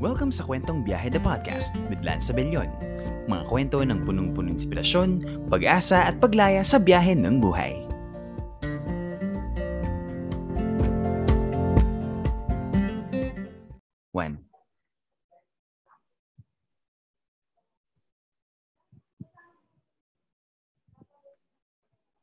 Welcome sa Kwentong Biyahe the Podcast with Lance Abellion. Mga kwento ng punong-punong inspirasyon, pag-asa at paglaya sa biyahe ng buhay. One.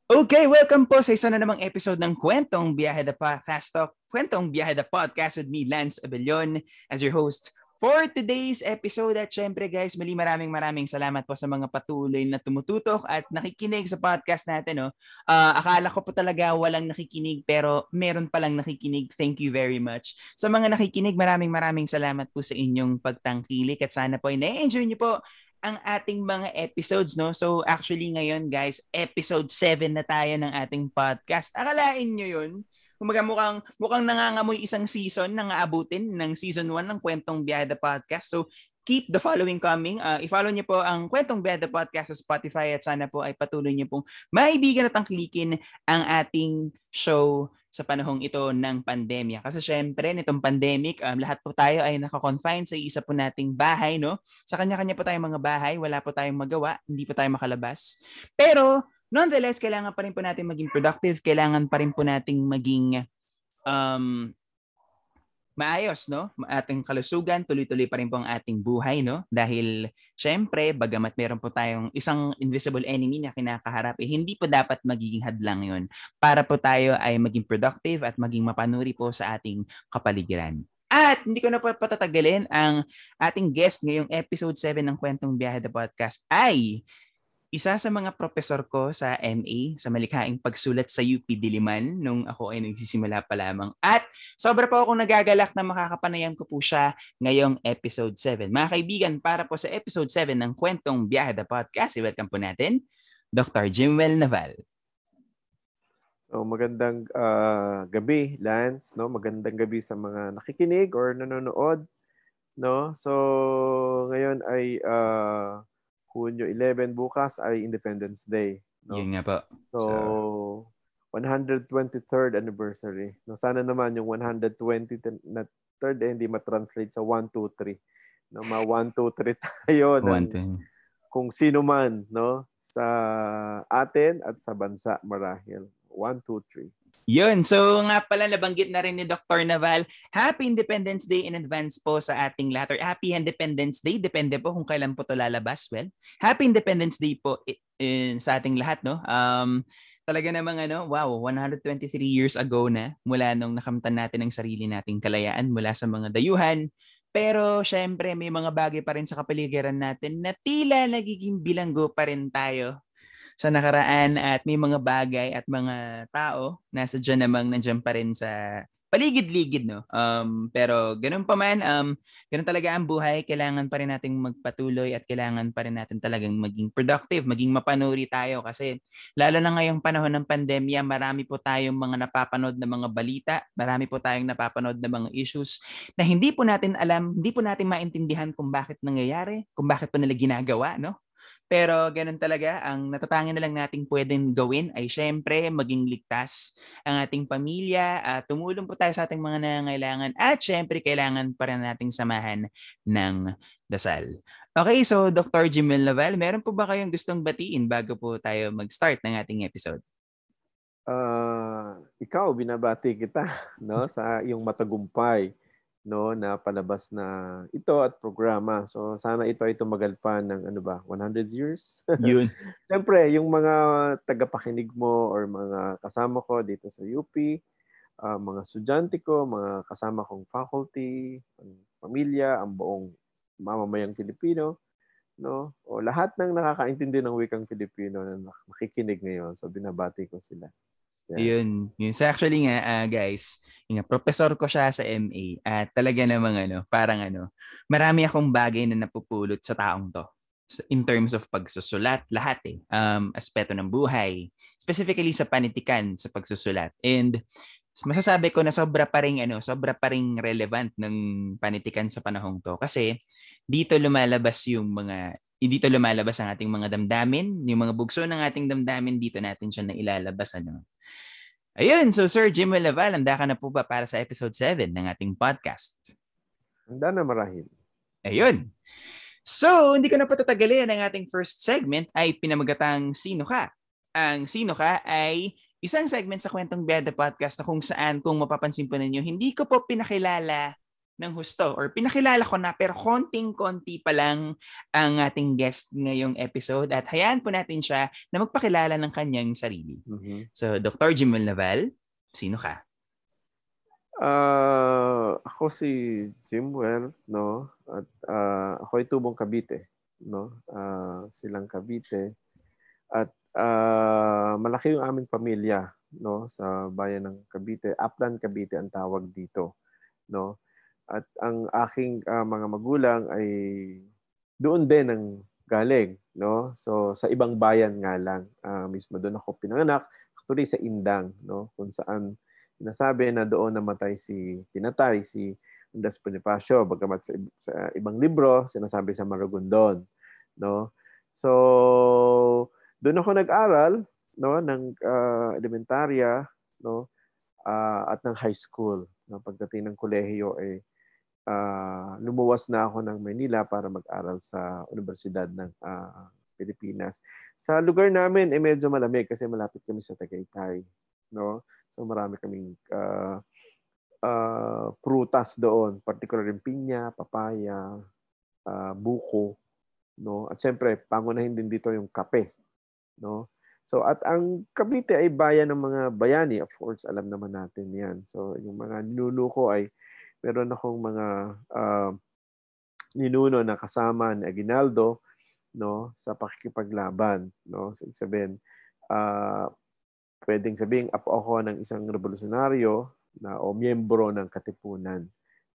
Okay, welcome po sa isa na namang episode ng Kwentong Biyahe the pa- Fast Talk, Kwentong Biyahe the Podcast with me, Lance Abellion, as your host for today's episode. At syempre guys, mali maraming maraming salamat po sa mga patuloy na tumututok at nakikinig sa podcast natin. No? Uh, akala ko po talaga walang nakikinig pero meron palang nakikinig. Thank you very much. Sa mga nakikinig, maraming maraming salamat po sa inyong pagtangkilik at sana po ay na-enjoy niyo po ang ating mga episodes, no? So, actually ngayon, guys, episode 7 na tayo ng ating podcast. Akalain nyo yun? Kumaga mukhang, mukhang nangangamoy isang season na aabutin ng season 1 ng Kwentong Biyada Podcast. So, keep the following coming. Uh, i-follow niyo po ang Kwentong Biyada Podcast sa Spotify at sana po ay patuloy niyo pong maibigan at tangkilikin ang ating show sa panahong ito ng pandemya. Kasi syempre, nitong pandemic, um, lahat po tayo ay nakakonfine sa isa po nating bahay, no? Sa kanya-kanya po tayong mga bahay, wala po tayong magawa, hindi po tayo makalabas. Pero, nonetheless, kailangan pa rin po natin maging productive, kailangan pa rin po nating maging um, maayos, no? Ating kalusugan, tuloy-tuloy pa rin po ang ating buhay, no? Dahil, syempre, bagamat meron po tayong isang invisible enemy na kinakaharap, eh, hindi po dapat magiging hadlang yon para po tayo ay maging productive at maging mapanuri po sa ating kapaligiran. At hindi ko na po patatagalin ang ating guest ngayong episode 7 ng Kwentong Biyahe the Podcast ay isa sa mga profesor ko sa MA sa malikhaing pagsulat sa UP Diliman nung ako ay nagsisimula pa lamang. At sobra po akong nagagalak na makakapanayam ko po siya ngayong episode 7. Mga kaibigan, para po sa episode 7 ng Kwentong Biyahe the Podcast, i-welcome po natin Dr. Jimwell Naval. So magandang uh, gabi, Lance, no? Magandang gabi sa mga nakikinig or nanonood, no? So ngayon ay uh, Hunyo 11 bukas ay Independence Day. No? Yun nga po. So, so 123rd anniversary. No, sana naman yung 120 na third eh, hindi ma-translate sa 1, 2, 3. No, ma 1, 2, 3 tayo ng kung sino man no sa atin at sa bansa marahil. 1, 2, 3. Yun. So nga pala nabanggit na rin ni Dr. Naval, Happy Independence Day in advance po sa ating lahat. Or Happy Independence Day. Depende po kung kailan po to lalabas. Well, Happy Independence Day po in, sa ating lahat. No? Um, talaga namang ano, wow, 123 years ago na mula nung nakamtan natin ang sarili nating kalayaan mula sa mga dayuhan. Pero syempre may mga bagay pa rin sa kapaligiran natin na tila nagiging bilanggo pa rin tayo sa nakaraan at may mga bagay at mga tao na sadya namang nandiyan pa rin sa paligid-ligid, no? Um, pero ganun pa man, um, ganun talaga ang buhay. Kailangan pa rin nating magpatuloy at kailangan pa rin natin talagang maging productive, maging mapanuri tayo kasi lalo na ngayong panahon ng pandemya, marami po tayong mga napapanood na mga balita, marami po tayong napapanood na mga issues na hindi po natin alam, hindi po natin maintindihan kung bakit nangyayari, kung bakit po nila ginagawa, no? Pero ganun talaga, ang natatangin na lang nating pwedeng gawin ay syempre maging ligtas ang ating pamilya, uh, tumulong po tayo sa ating mga nangangailangan at syempre kailangan pa rin nating samahan ng dasal. Okay, so Dr. Jimel Laval, meron po ba kayong gustong batiin bago po tayo mag-start ng ating episode? Uh, ikaw, binabati kita no, sa iyong matagumpay no na palabas na ito at programa. So sana ito ay tumagal pa ng ano ba, 100 years. Yun. Siyempre, yung mga tagapakinig mo or mga kasama ko dito sa UP, uh, ah, mga estudyante ko, mga kasama kong faculty, ang pamilya, ang buong mamamayang Filipino, no? O lahat ng nakakaintindi ng wikang Filipino na nakikinig ngayon. So binabati ko sila. Yeah. Yun. Yun. So actually nga, uh, guys, yung professor ko siya sa MA at talaga namang ano, parang ano, marami akong bagay na napupulot sa taong to in terms of pagsusulat, lahat eh. Um, aspeto ng buhay. Specifically sa panitikan, sa pagsusulat. And masasabi ko na sobra pa rin, ano, sobra pa rin relevant ng panitikan sa panahong to. Kasi dito lumalabas yung mga dito lumalabas ang ating mga damdamin, yung mga bugso ng ating damdamin, dito natin siya na ilalabas. Ano. Ayun, so Sir Jim Laval, handa ka na po ba para sa episode 7 ng ating podcast? Handa na marahil. Ayun. So, hindi ko na patatagalin ang ating first segment ay pinamagatang Sino Ka? Ang Sino Ka ay isang segment sa Kwentong Biyada Podcast na kung saan, kung mapapansin po ninyo, hindi ko po pinakilala ng husto or pinakilala ko na pero konting-konti pa lang ang ating guest ngayong episode at hayaan po natin siya na magpakilala ng kanyang sarili. Mhm. So, Dr. Jimel Naval, sino ka? Ah, ako si Jim Well, no? At ah, ako ay tubong Cavite, no? Ah, silang Cavite. At ah, malaki yung aming pamilya, no, sa bayan ng Cavite. Upland Cavite ang tawag dito, no? At ang aking ah, mga magulang ay doon din ang galing, no? So sa ibang bayan nga lang, ah, mismo doon ako pinanganak, actually sa Indang, no, kung saan nasabi na doon namatay si pinatay si Undas Bonifacio bagamat sa, sa ibang libro sinasabi sa Maragondon no? So doon ako nag-aral no? Ng uh, elementarya no? Uh, at ng high school no? Pagdating ng kolehiyo ay uh, lumuwas na ako ng Manila para mag-aral sa Universidad ng uh, Pilipinas sa lugar namin eh, medyo malamig kasi malapit kami sa Tagaytay no So marami kaming uh, uh, prutas doon, particular yung pinya, papaya, uh, buko, no? At siyempre, pangunahin din dito yung kape, no? So at ang Cavite ay bayan ng mga bayani, of course, alam naman natin 'yan. So yung mga ninuno ko ay meron akong mga uh, ninuno na kasama ni Aguinaldo no sa pakikipaglaban no? So sabihin uh, pwedeng sabihin apo ako ng isang revolusyonaryo na o miyembro ng katipunan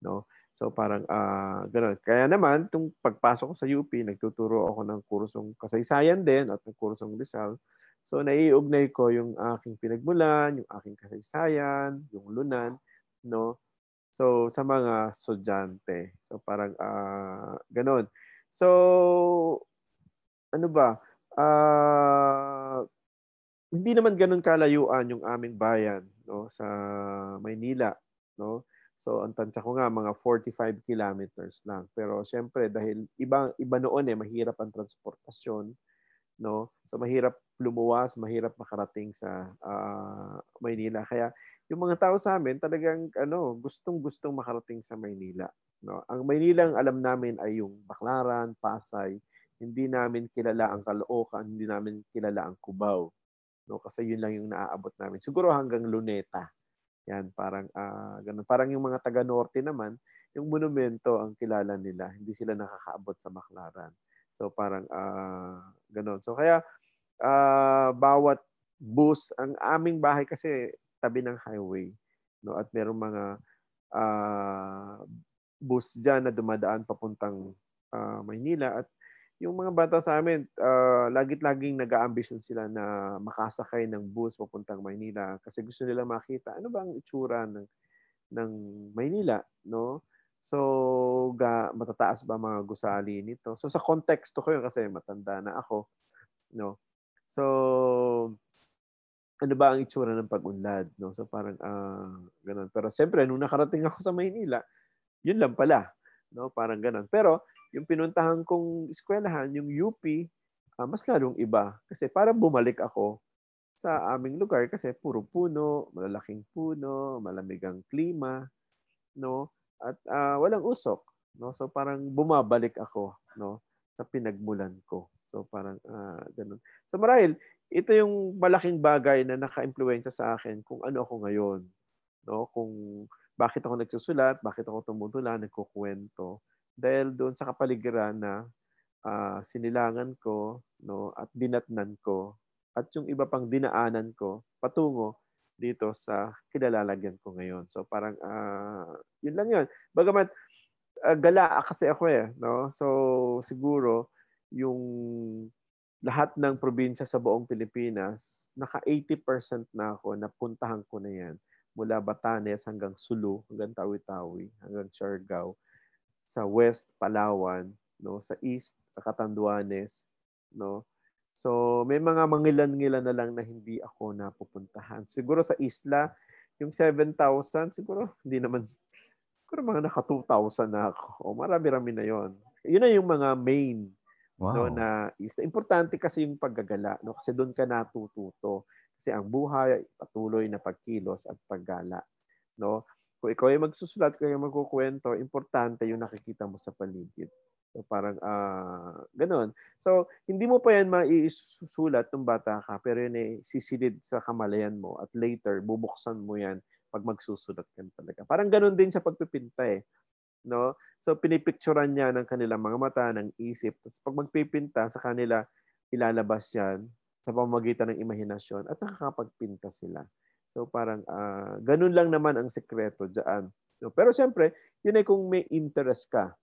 no? So parang uh, ganun. Kaya naman tung pagpasok ko sa UP nagtuturo ako ng kursong kasaysayan din at ng kursong Rizal. So naiugnay ko yung aking pinagmulan yung aking kasaysayan yung lunan no so sa mga estudyante so parang uh, ganun so ano ba? Uh, hindi naman ganun kalayuan yung aming bayan no sa Maynila no? So ang tansya ko nga mga 45 kilometers lang. Pero siyempre dahil iba iba noon eh mahirap ang transportasyon no? So mahirap lumuwas mahirap makarating sa uh, Maynila. Kaya yung mga tao sa amin talagang ano gustong-gustong makarating sa Maynila no? Ang Maynila ang alam namin ay yung Baclaran Pasay. Hindi namin kilala ang Caloocan hindi namin kilala ang Cubao no? Kasi yun lang yung naaabot namin. Siguro hanggang Luneta. Yan parang uh, ganun. Parang yung mga taga norte naman yung monumento ang kilala nila. Hindi sila nakakaabot sa Baclaran. So parang uh, ganun. So kaya uh, bawat bus ang aming bahay kasi tabi ng highway no at merong mga uh, bus diyan na dumadaan papuntang uh, Maynila at yung mga bata sa amin, uh, lagit-laging nag-aambisyon sila na makasakay ng bus papuntang Maynila kasi gusto nila makita ano ba ang itsura ng ng Maynila, no? So, ga, matataas ba mga gusali nito? So, sa konteksto ko yun kasi matanda na ako, no? So, ano ba ang itsura ng pag-unlad, no? So, parang uh, ganun. Pero siyempre, nung nakarating ako sa Maynila, yun lang pala, no? Parang ganun. Pero, yung pinuntahan kong eskwelahan, yung UP, uh, ah, mas lalong iba. Kasi para bumalik ako sa aming lugar kasi puro puno, malalaking puno, malamig ang klima, no? At uh, walang usok, no? So parang bumabalik ako, no, sa pinagmulan ko. So parang uh, ganun. So marahil ito yung malaking bagay na naka-impluwensya sa akin kung ano ako ngayon, no? Kung bakit ako nagsusulat, bakit ako tumutula, nagkukwento dahil doon sa kapaligiran na uh, sinilangan ko no at dinatnan ko at yung iba pang dinaanan ko patungo dito sa kilalalagyan ko ngayon. So parang uh, yun lang yun. Bagamat uh, gala kasi ako eh, no? So siguro yung lahat ng probinsya sa buong Pilipinas, naka 80% na ako na puntahan ko na yan. Mula Batanes hanggang Sulu, hanggang Tawi-Tawi, hanggang Siargao sa West Palawan, no, sa East Catanduanes, no. So may mga mangilan-ngilan na lang na hindi ako napupuntahan. Siguro sa isla, yung 7,000 siguro hindi naman siguro mga naka 2,000 na ako. O marami-rami na yon. Yun na yung mga main wow. no, na is importante kasi yung paggagala no kasi doon ka natututo kasi ang buhay patuloy na pagkilos at paggala no kung ikaw ay magsusulat kaya magkukwento importante yung nakikita mo sa paligid So parang uh, ganun. So hindi mo pa yan maisusulat ng bata ka pero yun eh sisilid sa kamalayan mo at later bubuksan mo yan pag magsusulat ka talaga. Parang ganun din sa pagpipinta eh. No? So pinipicturean niya ng kanilang mga mata, ng isip. Tapos pag magpipinta sa kanila, ilalabas yan sa pamamagitan ng imahinasyon at nakakapagpinta sila. So parang uh, ganun lang naman ang sekreto diyan. No? Pero siyempre, yun ay kung may interest ka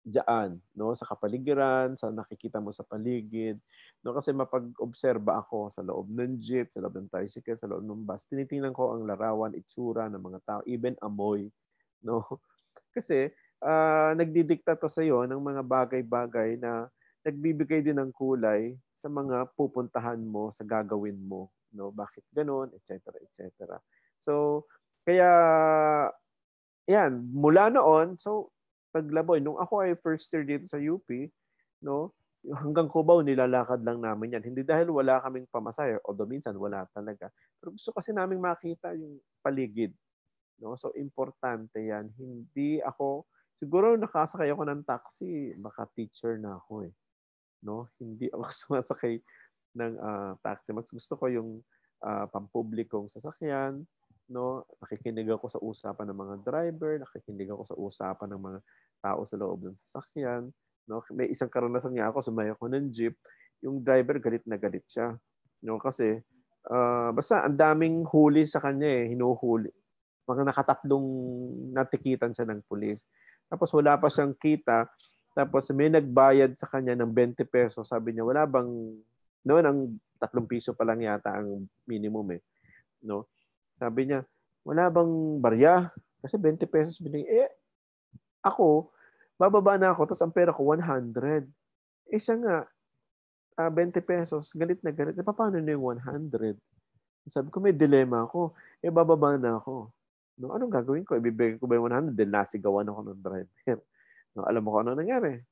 diyan, no, sa kapaligiran, sa nakikita mo sa paligid. No, kasi mapag-obserba ako sa loob ng jeep, sa loob ng tricycle, sa loob ng bus. Tinitingnan ko ang larawan, itsura ng mga tao, even amoy, no. Kasi uh, nagdidikta to sa iyo ng mga bagay-bagay na nagbibigay din ng kulay sa mga pupuntahan mo, sa gagawin mo, no. Bakit ganoon, etc., etc. So, kaya yan, mula noon, so Taglaboy. Nung ako ay first year dito sa UP, no, hanggang Cubao nilalakad lang namin yan. Hindi dahil wala kaming pamasahe, although minsan wala talaga. Pero gusto kasi namin makita yung paligid. No? So importante yan. Hindi ako, siguro nakasakay ako ng taxi, baka teacher na ako eh. No? Hindi ako sumasakay ng uh, taxi. Mas gusto ko yung uh, pampublikong sasakyan, no? Nakikinig ako sa usapan ng mga driver, nakikinig ako sa usapan ng mga tao sa loob ng sasakyan, no? May isang karanasan nga ako, sumayo ako ng jeep, yung driver galit na galit siya, no? Kasi uh, basta ang daming huli sa kanya eh, hinuhuli. Mga nakatatlong natikitan siya ng pulis. Tapos wala pa siyang kita. Tapos may nagbayad sa kanya ng 20 pesos. Sabi niya, wala bang, noon ang tatlong piso pa lang yata ang minimum eh. No? Sabi niya, wala bang barya? Kasi 20 pesos binigay. Eh, ako, bababa na ako, tapos ang pera ko 100. Eh siya nga, uh, ah, 20 pesos, galit na galit. Eh, paano na yung 100? Sabi ko, may dilema ako. Eh, bababa na ako. No, anong gagawin ko? Ibibigay ko ba yung 100? Then nasigawan ako ng driver. No, alam mo kung ano nangyari.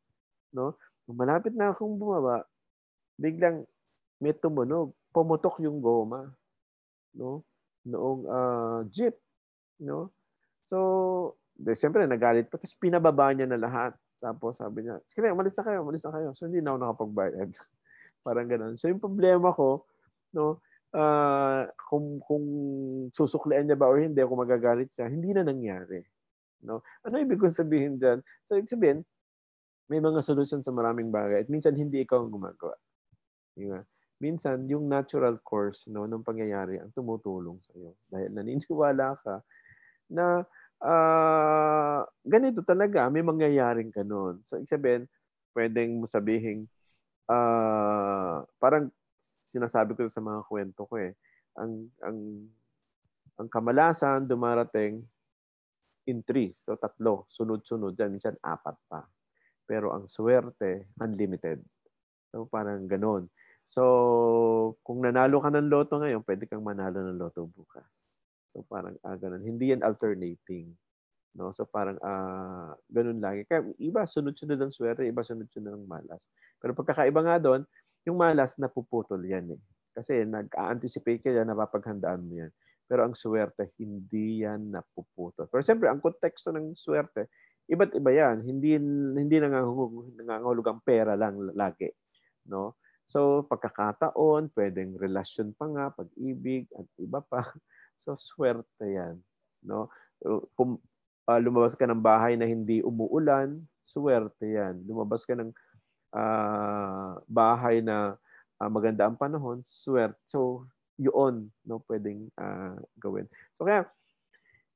No? Malapit na akong bumaba, biglang may tumunog. Pumutok yung goma. No? noong uh, jeep. No? So, de, siyempre nagalit pa. Tapos pinababa niya na lahat. Tapos sabi niya, sige, umalis na kayo, umalis na kayo. So, hindi na ako nakapagbayad. Parang ganun. So, yung problema ko, no, uh, kung, kung susuklian niya ba o hindi, kung magagalit siya, hindi na nangyari. No? Ano ibig kong sabihin dyan? So, ibig sabihin, may mga solusyon sa maraming bagay at minsan hindi ikaw ang gumagawa. Diba? minsan yung natural course no ng pangyayari ang tumutulong sa iyo dahil naniniwala ka na uh, ganito talaga may mangyayaring ganun. So ibig sabihin, pwedeng mo sabihin uh, parang sinasabi ko sa mga kwento ko eh ang ang ang kamalasan dumarating in three. So tatlo, sunod-sunod yan, minsan apat pa. Pero ang swerte, unlimited. So parang ganun. So, kung nanalo ka ng loto ngayon, pwede kang manalo ng loto bukas. So, parang ah, ganun. Hindi yan alternating. No? So, parang ah, ganun lagi. Kaya iba, sunod-sunod ang swerte, iba sunod-sunod ang malas. Pero pagkakaiba nga doon, yung malas, napuputol yan eh. Kasi nag-anticipate ka yan, napapaghandaan mo yan. Pero ang swerte, hindi yan napuputol. Pero siyempre, ang konteksto ng swerte, iba't iba yan. Hindi, hindi nangangahulog ang pera lang lagi. No? So, pagkakataon, pwedeng relasyon pa nga, pag-ibig, at iba pa. So, swerte yan. No? Kung uh, lumabas ka ng bahay na hindi umuulan, swerte yan. Lumabas ka ng uh, bahay na uh, maganda ang panahon, swerte. So, yun, no, pwedeng uh, gawin. So, kaya,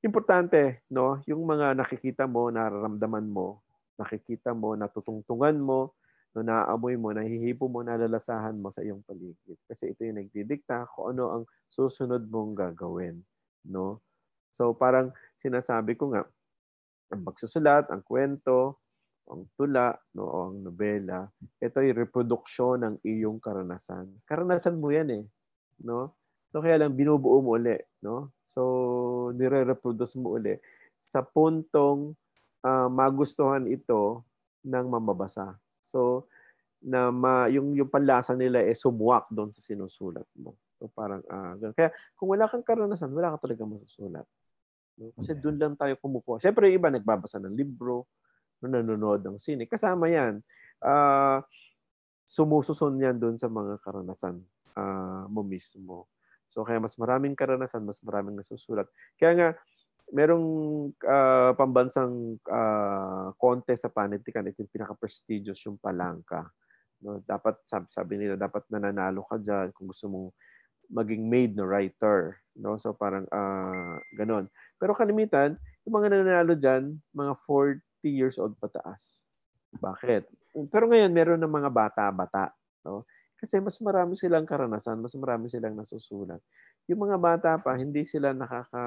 importante, no, yung mga nakikita mo, nararamdaman mo, nakikita mo, natutungtungan mo, no naaamoy mo, nahihipo mo, nalalasahan mo sa iyong paligid. Kasi ito yung nagdidikta kung ano ang susunod mong gagawin. No? So parang sinasabi ko nga, ang pagsusulat, ang kwento, ang tula, no, o ang nobela, ito ay reproduksyon ng iyong karanasan. Karanasan mo yan eh. No? So kaya lang binubuo mo uli. No? So nire-reproduce mo uli sa puntong uh, magustuhan ito ng mamabasa. So, na ma, yung, yung panlasa nila eh sumuwak doon sa sinusulat mo. So, parang, uh, Kaya, kung wala kang karanasan, wala ka talaga masusulat. No? Kasi doon lang tayo kumukuha. Siyempre, iba nagbabasa ng libro, nanonood ng sine. Kasama yan. Uh, sumususon yan doon sa mga karanasan uh, mo mismo. So, kaya mas maraming karanasan, mas maraming nasusulat. Kaya nga, merong uh, pambansang uh, contest sa panitikan, ito yung pinaka-prestigious yung palangka. No, dapat sabi, sabi nila dapat nananalo ka diyan kung gusto mong maging made no writer, no? So parang uh, ganun. Pero kalimitan, yung mga nananalo diyan, mga 40 years old pataas. Bakit? Pero ngayon meron ng mga bata-bata, no? Kasi mas marami silang karanasan, mas marami silang nasusulat. Yung mga bata pa, hindi sila nakaka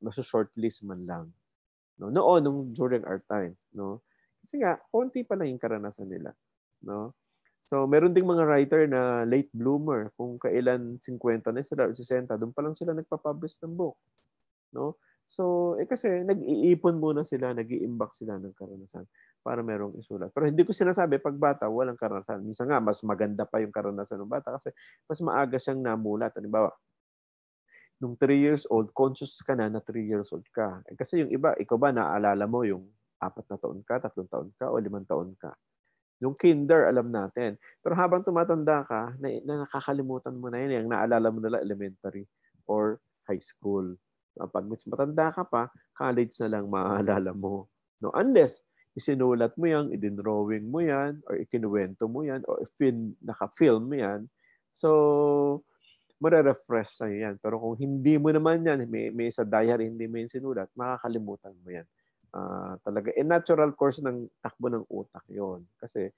nasa shortlist man lang. No? Noon, nung during our time. No? Kasi nga, konti pa lang yung karanasan nila. No? So, meron ding mga writer na late bloomer. Kung kailan 50 na sila o 60, doon pa lang sila nagpapublish ng book. No? So, eh kasi nag-iipon muna sila, nag-iimbak sila ng karanasan para merong isulat. Pero hindi ko sinasabi, pag bata, walang karanasan. Minsan nga, mas maganda pa yung karanasan ng bata kasi mas maaga siyang namulat. Halimbawa, nung 3 years old, conscious ka na na 3 years old ka. Eh, kasi yung iba, ikaw ba naaalala mo yung apat na taon ka, tatlong taon ka, o limang taon ka. Yung kinder, alam natin. Pero habang tumatanda ka, na, na nakakalimutan mo na yun, yung naalala mo nila elementary or high school. Pag matanda ka pa, college na lang maaalala mo. No? Unless, isinulat mo yan, idinrawing mo yan, or ikinuwento mo yan, or film, naka-film mo yan. So, mare-refresh sa'yo yan. Pero kung hindi mo naman yan, may, may sa diary, hindi mo yan sinulat, makakalimutan mo yan. Uh, talaga, a natural course ng takbo ng utak yon Kasi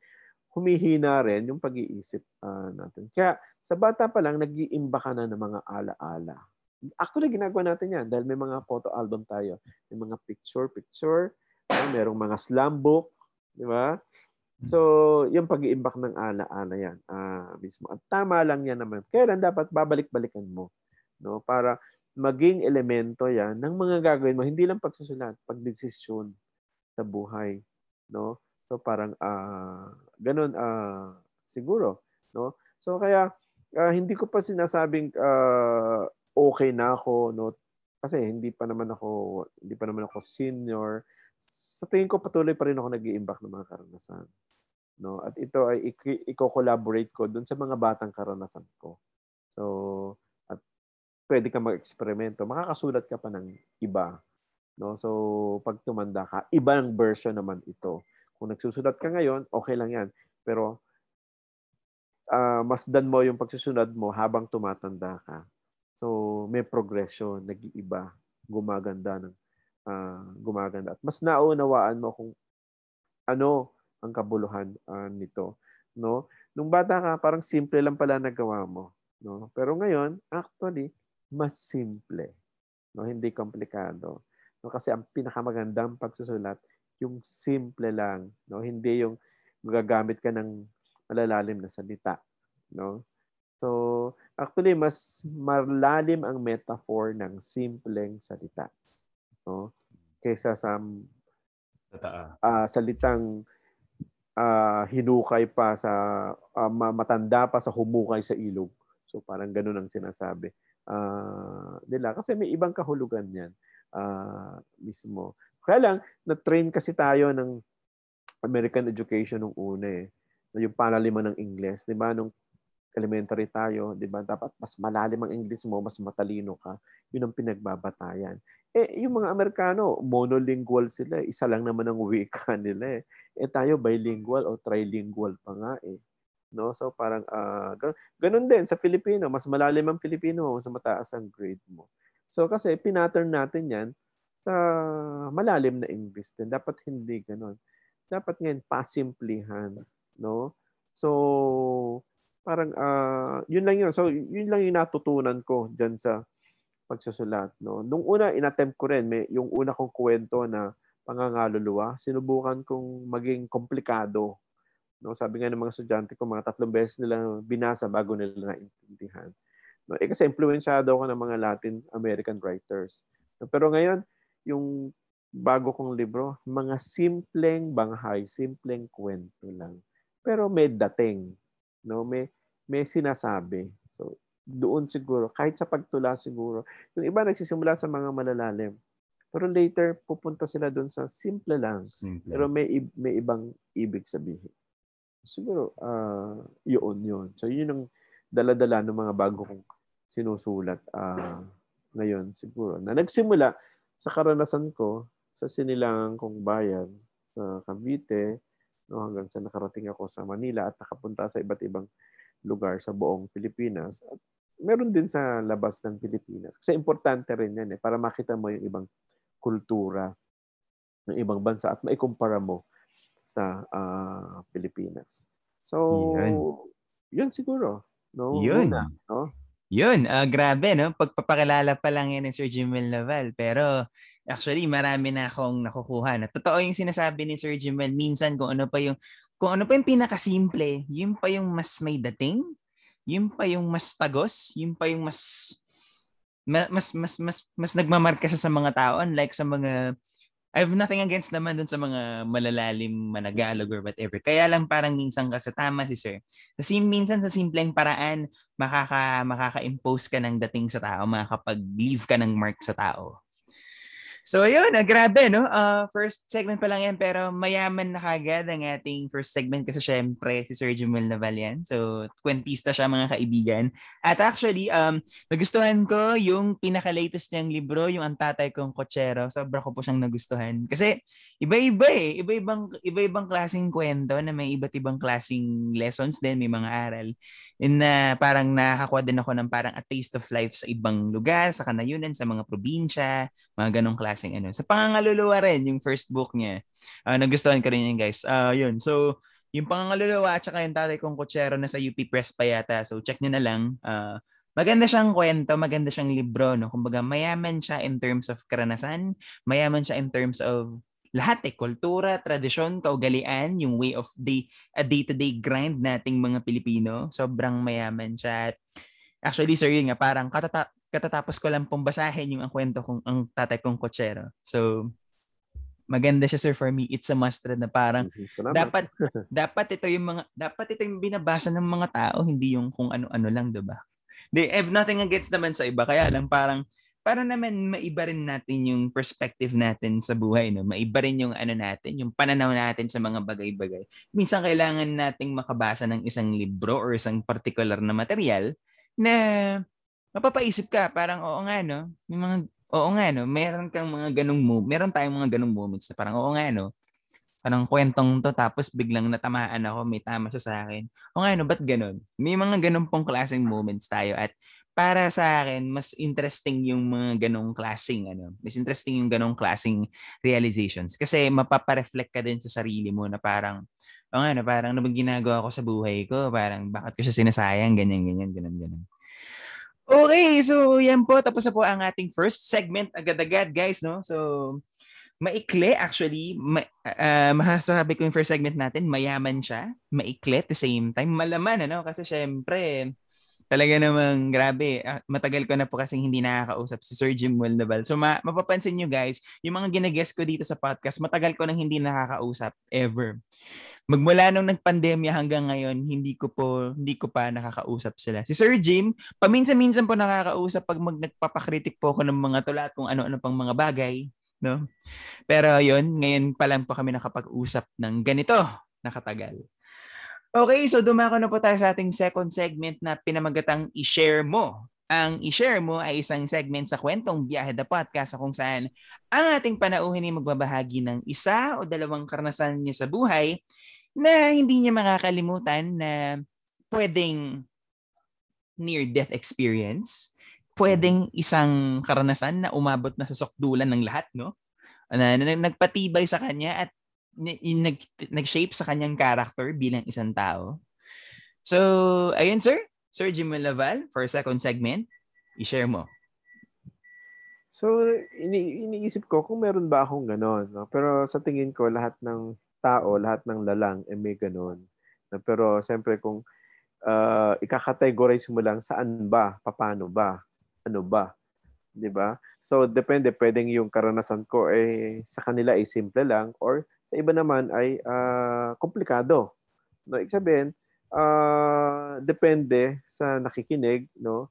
humihina rin yung pag-iisip uh, natin. Kaya sa bata pa lang, nag-iimba ka na ng mga ala-ala. Actually, ginagawa natin yan dahil may mga photo album tayo. May mga picture-picture, merong mga slam book, di ba? So, yung pag-iimbak ng ala-ala yan uh, mismo. At tama lang yan naman. Kailan dapat babalik-balikan mo no para maging elemento yan ng mga gagawin mo hindi lang pagsusulat pagdesisyon sa buhay no so parang uh, ganun uh, siguro no so kaya uh, hindi ko pa sinasabing uh, okay na ako no? Kasi hindi pa naman ako hindi pa naman ako senior. Sa tingin ko patuloy pa rin ako nag-iimbak ng mga karanasan no? At ito ay i-collaborate ko doon sa mga batang karanasan ko. So at pwede ka mag-eksperimento. Makakasulat ka pa ng iba no? So pag tumanda ka ibang version naman ito. Kung nagsusulat ka ngayon okay lang yan. Pero uh, masdan mo yung pagsusunod mo habang tumatanda ka so may progression nag-iiba gumaganda ng uh, gumaganda at mas naunawaan mo kung ano ang kabuluhan uh, nito, no? Nung bata ka, parang simple lang pala nagawa mo, no? Pero ngayon, actually, mas simple, no? Hindi komplikado. No? Kasi ang pinakamagandang pagsusulat, yung simple lang, no? Hindi yung magagamit ka ng malalalim na salita, no? So, actually, mas malalim ang metaphor ng simpleng salita. No? Kaysa sa uh, salitang uh, hinukay pa sa uh, matanda pa sa humukay sa ilog. So parang ganun ang sinasabi uh, nila kasi may ibang kahulugan 'yan uh, mismo. Kaya lang na-train kasi tayo ng American education nung una eh. Yung panaliman ng Ingles, 'di ba? Nung elementary tayo, 'di ba? Dapat mas malalim ang English mo, mas matalino ka. 'Yun ang pinagbabatayan. Eh, yung mga Amerikano, monolingual sila. Isa lang naman ang wika nila eh. Eh tayo bilingual o trilingual pa nga eh. No? So parang uh, ganun din sa Filipino, mas malalim ang Filipino mas mataas ang grade mo. So kasi pinattern natin 'yan sa malalim na English din. Dapat hindi ganun. Dapat ngayon pasimplihan, no? So parang uh, yun lang yun. So yun lang yung natutunan ko diyan sa pagsusulat. No? Nung una, inattempt ko rin, may, yung una kong kwento na pangangaluluwa, sinubukan kong maging komplikado. No, sabi nga ng mga estudyante ko, mga tatlong beses nila binasa bago nila naintindihan. No, eh kasi influensyado ako ng mga Latin American writers. No, pero ngayon, yung bago kong libro, mga simpleng banghay, simpleng kwento lang. Pero may dating, no? May may sinasabi. So, doon siguro, kahit sa pagtula siguro, yung iba nagsisimula sa mga malalalim. Pero later, pupunta sila doon sa simple lang. Simple. Pero may, may ibang ibig sabihin. Siguro, uh, yun yun. So, yun ang daladala ng mga bago kong sinusulat uh, ngayon siguro. Na nagsimula sa karanasan ko sa sinilangan kong bayan sa Cavite no, hanggang sa nakarating ako sa Manila at nakapunta sa iba't ibang lugar sa buong Pilipinas. At meron din sa labas ng Pilipinas. Kasi importante rin yan eh, para makita mo yung ibang kultura ng ibang bansa at maikumpara mo sa uh, Pilipinas. So, yun, yun siguro. No? Yun. Muna, no? Yun, uh, grabe, no? Pagpapakilala pa lang yan ni Sir Jimel Naval. Pero actually, marami na akong nakukuha. Na. Totoo yung sinasabi ni Sir Jimel. Minsan, kung ano pa yung kung ano pa yung pinakasimple, yun pa yung mas may dating, yun pa yung mas tagos, yun pa yung mas mas mas mas mas, mas nagmamarka siya sa mga tao unlike sa mga I have nothing against naman dun sa mga malalalim managalog or whatever. Kaya lang parang minsan kasi tama si sir. Kasi minsan sa simpleng paraan, makaka, makaka-impose ka ng dating sa tao, makakapag-leave ka ng mark sa tao. So ayun, uh, grabe no. Uh, first segment pa lang yan pero mayaman na kagad ang ating first segment kasi syempre si Sir Jumel Naval yan. So kwentista siya mga kaibigan. At actually, um, nagustuhan ko yung pinaka-latest niyang libro, yung Ang Tatay Kong Kotsero. Sobra ko po siyang nagustuhan. Kasi iba-iba eh. Iba-ibang, iba-ibang klaseng kwento na may iba't ibang klaseng lessons din, may mga aral. And na uh, parang nakakuha din ako ng parang a taste of life sa ibang lugar, sa kanayunan, sa mga probinsya, mga ganong klaseng ano. Sa pangangaluluwa rin, yung first book niya. Uh, nagustuhan ko rin yun, guys. Uh, yun. So, yung pangangaluluwa at saka yung tatay kong kutsero na sa UP Press pa yata. So, check nyo na lang. Uh, maganda siyang kwento, maganda siyang libro. No? Kumbaga, mayaman siya in terms of karanasan, mayaman siya in terms of lahat eh, kultura, tradisyon, kaugalian, yung way of day, a day-to-day grind nating mga Pilipino. Sobrang mayaman siya. At actually, sir, yun nga, parang katata- katatapos ko lang pong basahin yung ang kwento kong ang tatay kong kotsero. So, maganda siya sir for me. It's a must read na parang mm-hmm. Salamat. dapat dapat ito yung mga dapat ito yung binabasa ng mga tao, hindi yung kung ano-ano lang, 'di ba? They have nothing against naman sa iba kaya lang parang para naman maiba rin natin yung perspective natin sa buhay, no? Maiba rin yung ano natin, yung pananaw natin sa mga bagay-bagay. Minsan kailangan nating makabasa ng isang libro or isang particular na material na mapapaisip ka, parang oo nga, no? May mga, oo nga, no? Meron kang mga ganong mo, meron tayong mga ganong moments na parang oo nga, no? Parang kwentong to, tapos biglang natamaan ako, may tama siya sa akin. O nga, no? Ba't ganon? May mga ganon pong klaseng moments tayo at para sa akin, mas interesting yung mga ganong klaseng, ano, mas interesting yung ganong klaseng realizations. Kasi mapapareflect ka din sa sarili mo na parang, o nga, na parang ano bang ginagawa ko sa buhay ko? Parang bakit ko siya sinasayang? Ganyan, ganyan, ganyan, ganyan. Okay, so yan po. Tapos na po ang ating first segment agad-agad, guys, no? So, maikli actually. Ma, uh, masasabi ko yung first segment natin, mayaman siya. Maikli at the same time. Malaman, ano? Kasi syempre, talaga namang grabe. Ah, matagal ko na po kasing hindi nakakausap si Sir Jim Wilnaval. So ma- mapapansin nyo guys, yung mga ginagest ko dito sa podcast, matagal ko nang hindi nakakausap ever magmula nung nagpandemya hanggang ngayon, hindi ko po hindi ko pa nakakausap sila. Si Sir Jim, paminsan-minsan po nakakausap pag mag nagpapakritik po ako ng mga tula kung ano-ano pang mga bagay, no? Pero yon ngayon pa lang po kami nakapag-usap ng ganito nakatagal. Okay, so dumako na po tayo sa ating second segment na pinamagatang i-share mo ang i-share mo ay isang segment sa kwentong Biyahe the Podcast kung saan ang ating panauhin ay magbabahagi ng isa o dalawang karanasan niya sa buhay na hindi niya makakalimutan na pwedeng near-death experience, pwedeng isang karanasan na umabot na sa sukdulan ng lahat, no? Na, na, na nagpatibay sa kanya at nag, nag-shape sa kanyang character bilang isang tao. So, ayun sir, Sir Jim Laval, for second segment, i-share mo. So, ini iniisip ko kung meron ba akong ganon. No? Pero sa tingin ko, lahat ng tao, lahat ng lalang, eh may ganun. Pero siyempre kung uh, ikakategorize mo lang saan ba, paano ba, ano ba. 'di ba? So depende pwedeng yung karanasan ko eh sa kanila ay simple lang or sa iba naman ay uh, komplikado. No, ibig sabihin, uh, depende sa nakikinig, no?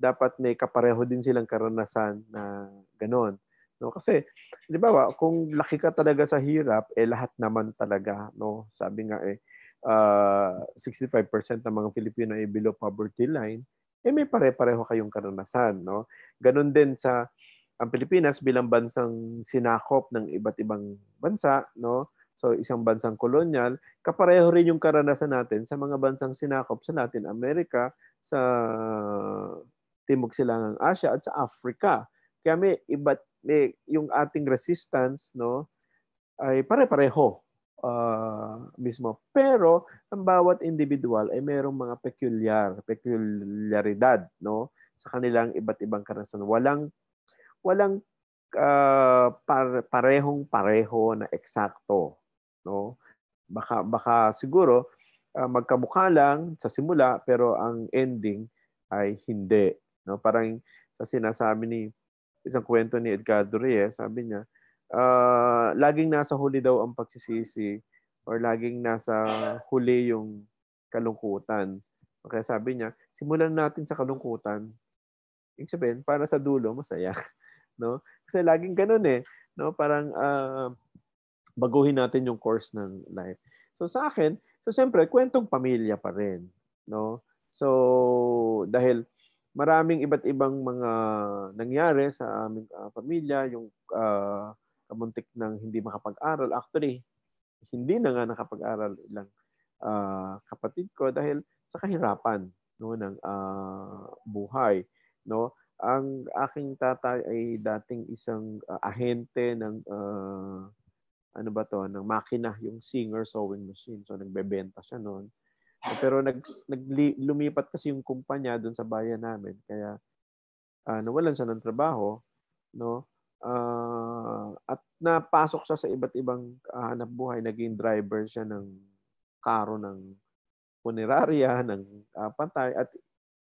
Dapat may kapareho din silang karanasan na ganoon. No, kasi 'di ba, kung laki ka talaga sa hirap, eh lahat naman talaga, no? Sabi nga eh uh, 65% ng mga Filipino ay below poverty line, eh may pare-pareho kayong karanasan, no? Ganon din sa ang Pilipinas bilang bansang sinakop ng iba't ibang bansa, no? So isang bansang kolonyal, kapareho rin yung karanasan natin sa mga bansang sinakop sa Latin America, sa Timog Silangang Asia at sa Africa. Kaya may iba't may yung ating resistance, no? ay pare-pareho uh, mismo. Pero ang bawat individual ay mayroong mga peculiar, peculiaridad no sa kanilang iba't ibang karanasan. Walang walang uh, par, parehong pareho na eksakto no. Baka baka siguro uh, magkamukha lang sa simula pero ang ending ay hindi no. Parang sa sinasabi ni isang kwento ni Edgardo Reyes, sabi niya, uh, laging nasa huli daw ang pagsisisi or laging nasa huli yung kalungkutan. Kaya sabi niya, simulan natin sa kalungkutan. Ibig sabihin, para sa dulo, masaya. no? Kasi laging ganun eh. No? Parang uh, baguhin natin yung course ng life. So sa akin, so siyempre, kwentong pamilya pa rin. No? So, dahil maraming iba't ibang mga nangyari sa aming uh, pamilya, yung uh, kamuntik ng hindi makapag-aral. Actually, hindi na nga nakapag-aral ilang uh, kapatid ko dahil sa kahirapan no ng uh, buhay no ang aking tatay ay dating isang uh, ahente ng uh, ano ba to ng makina yung Singer sewing machine so nagbebenta siya noon pero nag, nag lumipat kasi yung kumpanya doon sa bayan namin kaya uh, nawalan siya ng trabaho no uh, at napasok siya sa iba't ibang uh, buhay. Naging driver siya ng karo ng punerarya, ng uh, patay. At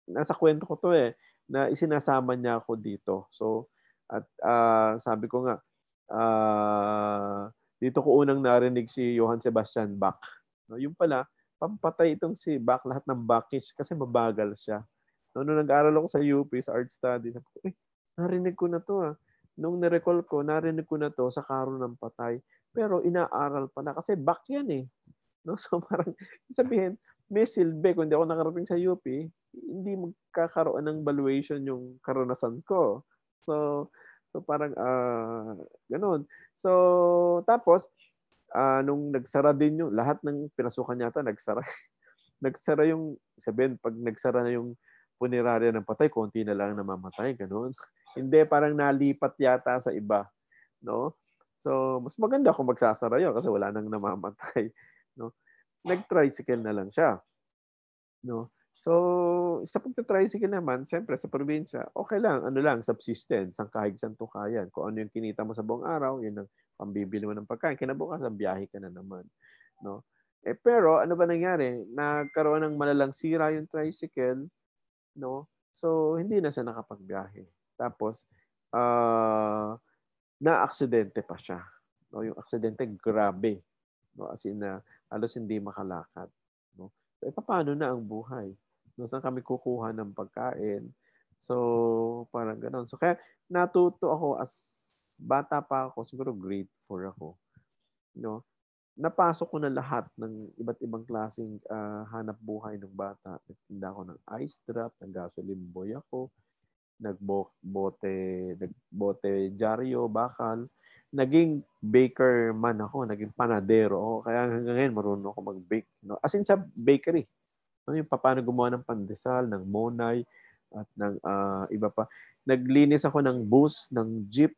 nasa kwento ko to eh, na isinasama niya ako dito. So, at uh, sabi ko nga, uh, dito ko unang narinig si Johann Sebastian Bach. No, yung pala, pampatay itong si Bach, lahat ng Bachish, kasi mabagal siya. No, nung nag-aral ako sa UP, sa art studies, sabi ko, eh, narinig ko na to ah nung nirecall ko, narinig ko na to sa karo ng patay. Pero inaaral pa na kasi back yan eh. No? So parang sabihin, may silbi. Kung hindi ako nakarating sa UP, hindi magkakaroon ng valuation yung karanasan ko. So, so parang uh, ganun. So, tapos, uh, nung nagsara din yung, lahat ng pinasukan yata, nagsara. nagsara yung, sabihin, pag nagsara na yung punerarya ng patay, konti na lang namamatay, ganun. Hindi, parang nalipat yata sa iba. No? So, mas maganda kung magsasara yun kasi wala nang namamatay. No? Nag-tricycle na lang siya. No? So, sa pagta-tricycle naman, siyempre sa probinsya, okay lang, ano lang, subsistence, ang kahig sa tukayan. Kung ano yung kinita mo sa buong araw, yun ang pambibili mo ng pagkain. Kinabukasan, biyahe ka na naman. No? Eh, pero, ano ba nangyari? Nagkaroon ng malalang sira yung tricycle, no? So, hindi na siya nakapagbiyahe. Tapos, uh, na-aksidente pa siya. No? Yung aksidente, grabe. No? As in, uh, alos hindi makalakad. No? So, eh, paano na ang buhay? No? Saan kami kukuha ng pagkain? So, parang ganon. So, kaya natuto ako as bata pa ako, siguro grade 4 ako. No? napasok ko na lahat ng iba't ibang klaseng uh, hanap buhay ng bata. Nagtinda ako ng ice drop, ng gasoline boy ako, nagbote, nagbote jaryo, bakal. Naging baker man ako, naging panadero ako. Kaya hanggang ngayon marunong ako mag-bake. No? As in sa bakery. No? Yung paano gumawa ng pandesal, ng monay, at ng uh, iba pa. Naglinis ako ng bus, ng jeep,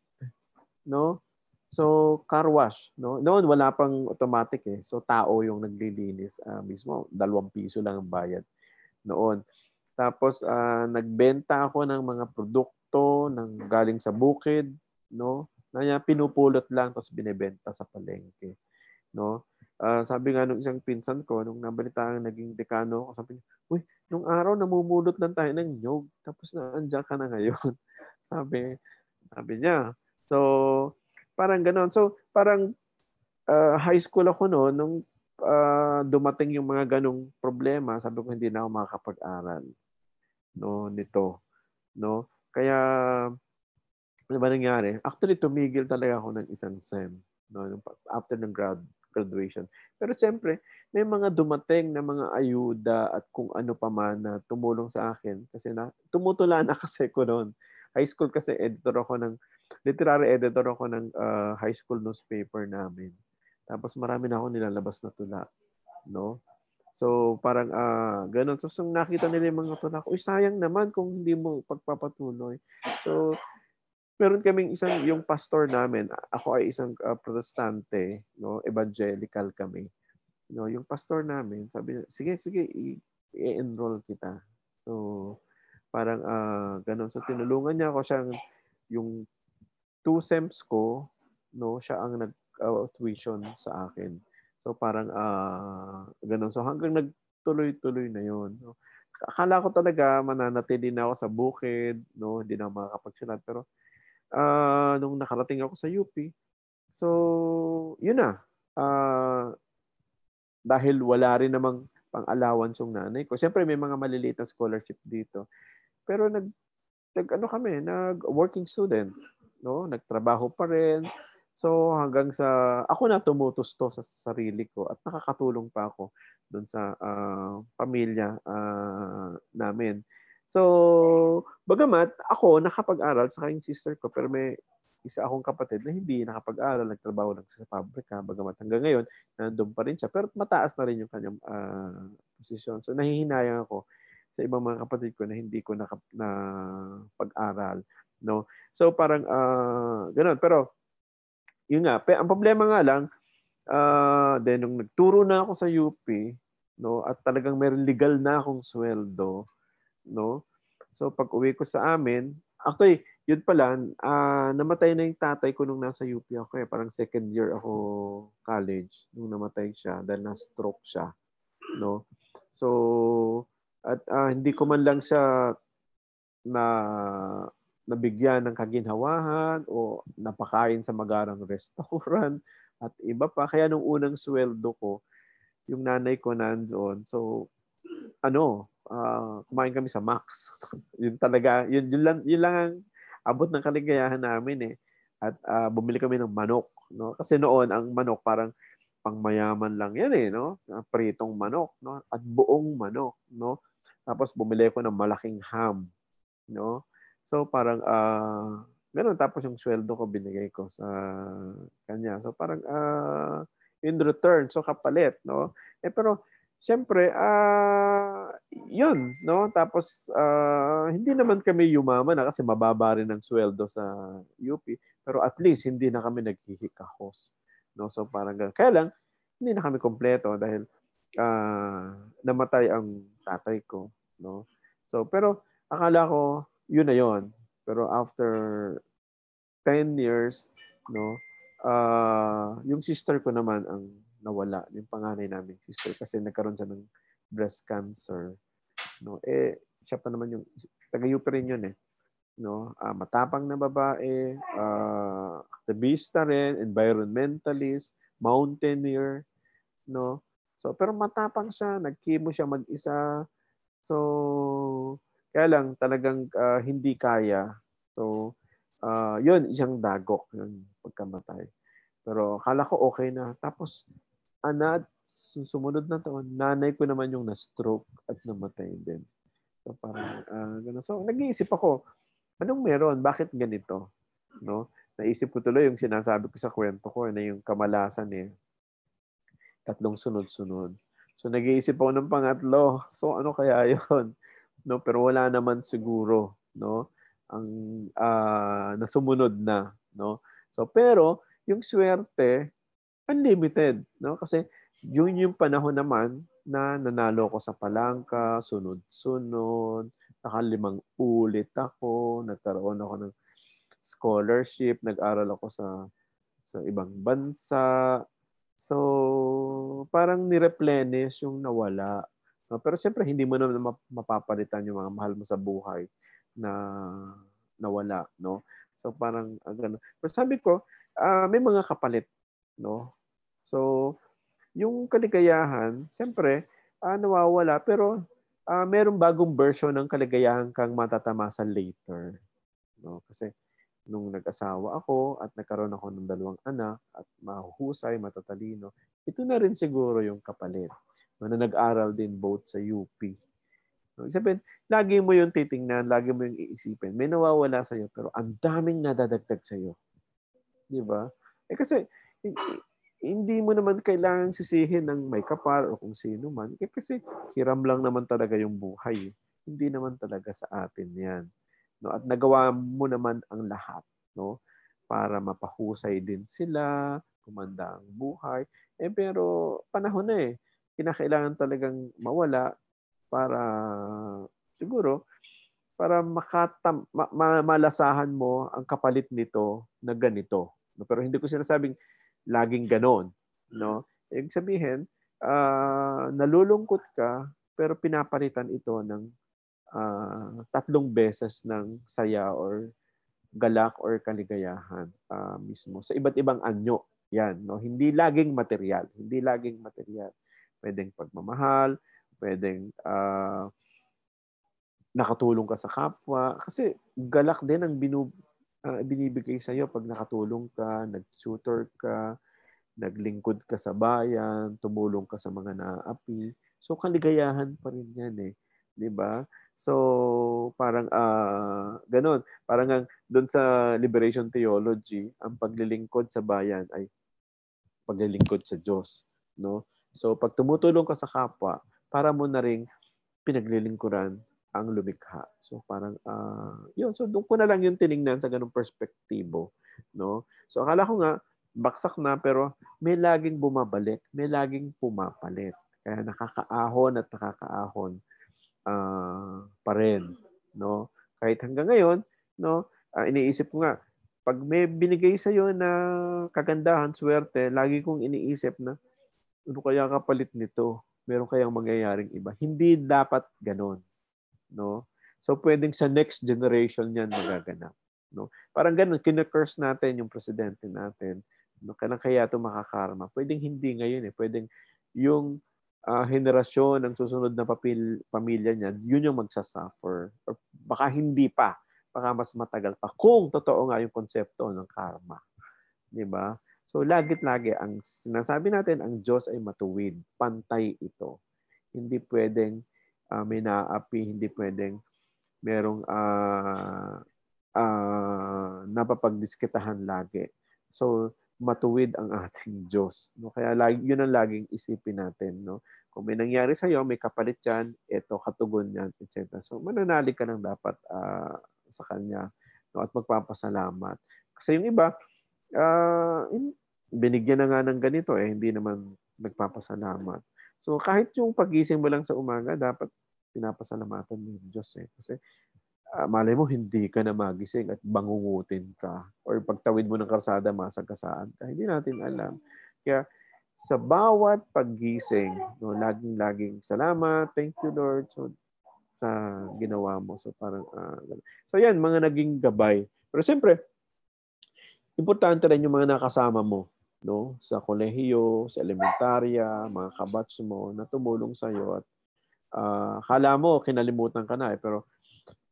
no? So, car wash, no? Noon wala pang automatic eh. So, tao yung naglilinis uh, mismo. Dalawang piso lang ang bayad noon. Tapos uh, nagbenta ako ng mga produkto ng galing sa bukid, no? Na pinupulot lang tapos binebenta sa palengke, no? Uh, sabi nga nung isang pinsan ko, nung nabalitaan naging dekano ako, sabi niya, uy, nung araw namumulot lang tayo ng nyog, tapos na andyan ka na ngayon. Sabi, sabi niya. So, parang ganon. So, parang uh, high school ako no, nung uh, dumating yung mga ganong problema, sabi ko hindi na ako makakapag-aral no nito no kaya ano ba nangyari actually tumigil talaga ako ng isang sem no after ng grad graduation pero siyempre may mga dumating na mga ayuda at kung ano pa man na tumulong sa akin kasi na tumutula na kasi ko noon high school kasi editor ako ng literary editor ako ng uh, high school newspaper namin tapos marami na ako nilalabas na tula. No? So parang uh, ganun. So, so nakita nila yung mga tula ko, sayang naman kung hindi mo pagpapatuloy. So meron kaming isang yung pastor namin, ako ay isang uh, protestante, no, evangelical kami. No, yung pastor namin, sabi sige, sige, i-enroll kita. So parang uh, ganun. So tinulungan niya ako siyang yung two sems ko, no, siya ang nag uh, tuition sa akin. So parang uh, ganun. So hanggang nagtuloy-tuloy na yon. No? Akala ko talaga mananatili na ako sa bukid, no, hindi na makakapagsulat pero uh, nung nakarating ako sa UP, so yun na. Uh, dahil wala rin namang pang-allowance yung nanay ko. Siyempre may mga maliliit na scholarship dito. Pero nag nag ano kami, nag working student, no? Nagtrabaho pa rin. So hanggang sa ako na tumutusto sa sarili ko at nakakatulong pa ako doon sa uh, pamilya uh, namin. So bagamat ako nakapag-aral sa kanyang sister ko pero may isa akong kapatid na hindi nakapag-aral, nagtrabaho lang sa pabrika, bagamat hanggang ngayon, nandun pa rin siya. Pero mataas na rin yung kanyang uh, posisyon. So nahihinayang ako sa ibang mga kapatid ko na hindi ko na, na pag-aral. No? So parang uh, ganun. Pero yun nga, pe, ang problema nga lang, uh, then nung nagturo na ako sa UP, no, at talagang may legal na akong sweldo, no. So pag uwi ko sa amin, actually, yun pala, uh, namatay na yung tatay ko nung nasa UP ako eh. Parang second year ako college nung namatay siya dahil na-stroke siya. No? So, at uh, hindi ko man lang siya na nabigyan ng kaginhawahan o napakain sa magarang restaurant at iba pa. Kaya nung unang sweldo ko, yung nanay ko nandoon. So, ano, uh, kumain kami sa Max. yun talaga, yun, yun, lang, yun lang ang abot ng kaligayahan namin eh. At uh, bumili kami ng manok. No? Kasi noon, ang manok parang pangmayaman lang yan eh. No? Pritong manok. No? At buong manok. No? Tapos bumili ko ng malaking ham. No? So parang uh, ganun tapos yung sweldo ko binigay ko sa kanya. So parang uh, in return so kapalit, no? Eh pero Siyempre, uh, yun, no? Tapos, uh, hindi naman kami yumaman na kasi mababa rin ang sweldo sa UP. Pero at least, hindi na kami naghihikahos. No? So, parang ganun. Kaya lang, hindi na kami kompleto dahil uh, namatay ang tatay ko. No? So, pero akala ko, yun na yun. Pero after 10 years, no, uh, yung sister ko naman ang nawala, yung panganay namin sister kasi nagkaroon siya ng breast cancer. No, eh siya pa naman yung taga-UP rin yun eh. No, uh, matapang na babae, uh, activista rin, environmentalist, mountaineer, no. So pero matapang siya, nagkimo siya mag-isa. So kaya lang talagang uh, hindi kaya. So, uh, yun, isang dagok yung pagkamatay. Pero akala ko okay na. Tapos, anak, sumunod na taon, nanay ko naman yung na-stroke at namatay din. So, parang, uh, ganun. So, nag-iisip ako, anong meron? Bakit ganito? No? Naisip ko tuloy yung sinasabi ko sa kwento ko na yung kamalasan eh. Tatlong sunod-sunod. So, nag-iisip ako ng pangatlo. So, ano kaya yon no pero wala naman siguro no ang uh, nasumunod na no so pero yung swerte unlimited no kasi yun yung panahon naman na nanalo ko sa palangka sunod-sunod nakalimang ulit ako nagkaroon ako ng scholarship nag-aral ako sa sa ibang bansa so parang ni-replenish yung nawala No? Pero siyempre, hindi mo naman mapapalitan yung mga mahal mo sa buhay na nawala, no? So parang uh, ganun. Pero sabi ko, uh, may mga kapalit, no? So yung kaligayahan, siyempre, uh, nawawala pero uh, merong bagong version ng kaligayahan kang matatamasan later. No? Kasi nung nag-asawa ako at nagkaroon ako ng dalawang anak at mahuhusay, matatalino, ito na rin siguro yung kapalit. No, na nag-aral din both sa UP. No, sabihin, lagi mo yung titingnan, lagi mo yung iisipin. May nawawala sa'yo, pero ang daming nadadagdag sa'yo. Di ba? Eh kasi, hindi mo naman kailangan sisihin ng may kapal o kung sino man. Eh kasi hiram lang naman talaga yung buhay. Hindi naman talaga sa atin yan. No? At nagawa mo naman ang lahat no? Para mapahusay din sila kumanda ang buhay. Eh pero panahon na eh. Kinakailangan talagang mawala para siguro para makatam, ma, ma, malasahan mo ang kapalit nito na ganito. No? Pero hindi ko sinasabing laging ganon no? Ibig sabihin uh, nalulungkot ka pero pinapalitan ito ng uh, tatlong beses ng saya or galak or kaligayahan uh, mismo sa iba't ibang anyo. Yan no? Hindi laging material hindi laging material. Pwedeng pagmamahal pwedeng uh, nakatulong ka sa kapwa. Kasi galak din ang binu uh, binibigay sa iyo pag nakatulong ka nag-tutor ka naglingkod ka sa bayan tumulong ka sa mga naapi so kaligayahan pa rin yan eh 'di ba So, parang uh, ganun. Parang ang, doon sa liberation theology, ang paglilingkod sa bayan ay paglilingkod sa Diyos. No? So, pag tumutulong ka sa kapwa, para mo na rin pinaglilingkuran ang lumikha. So, parang, uh, yun. So, doon ko na lang yung tiningnan sa ganung perspektibo. No? So, akala ko nga, baksak na, pero may laging bumabalik, may laging pumapalit. Kaya nakakaahon at nakakaahon uh, pa rin, no? Kahit hanggang ngayon, no, uh, iniisip ko nga pag may binigay sa iyo na kagandahan, swerte, lagi kong iniisip na ano kaya kapalit nito? Meron kayang mangyayaring iba. Hindi dapat ganon, no? So pwedeng sa next generation 'yan magaganap, no? Parang ganun, kina-curse natin yung presidente natin. No, kailan kaya ito makakarma? Pwedeng hindi ngayon eh. Pwedeng yung uh, henerasyon ng susunod na papil, pamilya niyan, yun yung magsasuffer. Or baka hindi pa. Baka mas matagal pa. Kung totoo nga yung konsepto ng karma. Di ba? So, lagit-lagi, ang sinasabi natin, ang Diyos ay matuwid. Pantay ito. Hindi pwedeng uh, may naapi, hindi pwedeng merong uh, uh, napapagdiskitahan lagi. So, matuwid ang ating Diyos. No? Kaya lagi, yun ang laging isipin natin. No? Kung may nangyari sa iyo, may kapalit yan, ito, katugon yan, etc. So, mananalig ka ng dapat uh, sa Kanya no? at magpapasalamat. Kasi yung iba, uh, binigyan na nga ng ganito, eh, hindi naman nagpapasalamat. So, kahit yung pagising mo lang sa umaga, dapat pinapasalamatan mo yung Diyos. Eh. Kasi uh, malay mo hindi ka na magising at bangungutin ka or pagtawid mo ng karsada masagasaan ka. Hindi natin alam. Kaya sa bawat paggising, no, laging-laging salamat, thank you Lord so, sa ginawa mo. So parang uh, So yan, mga naging gabay. Pero siyempre, importante rin yung mga nakasama mo no sa kolehiyo, sa elementarya, mga kabats mo na tumulong sa iyo at uh, kala mo kinalimutan ka na eh pero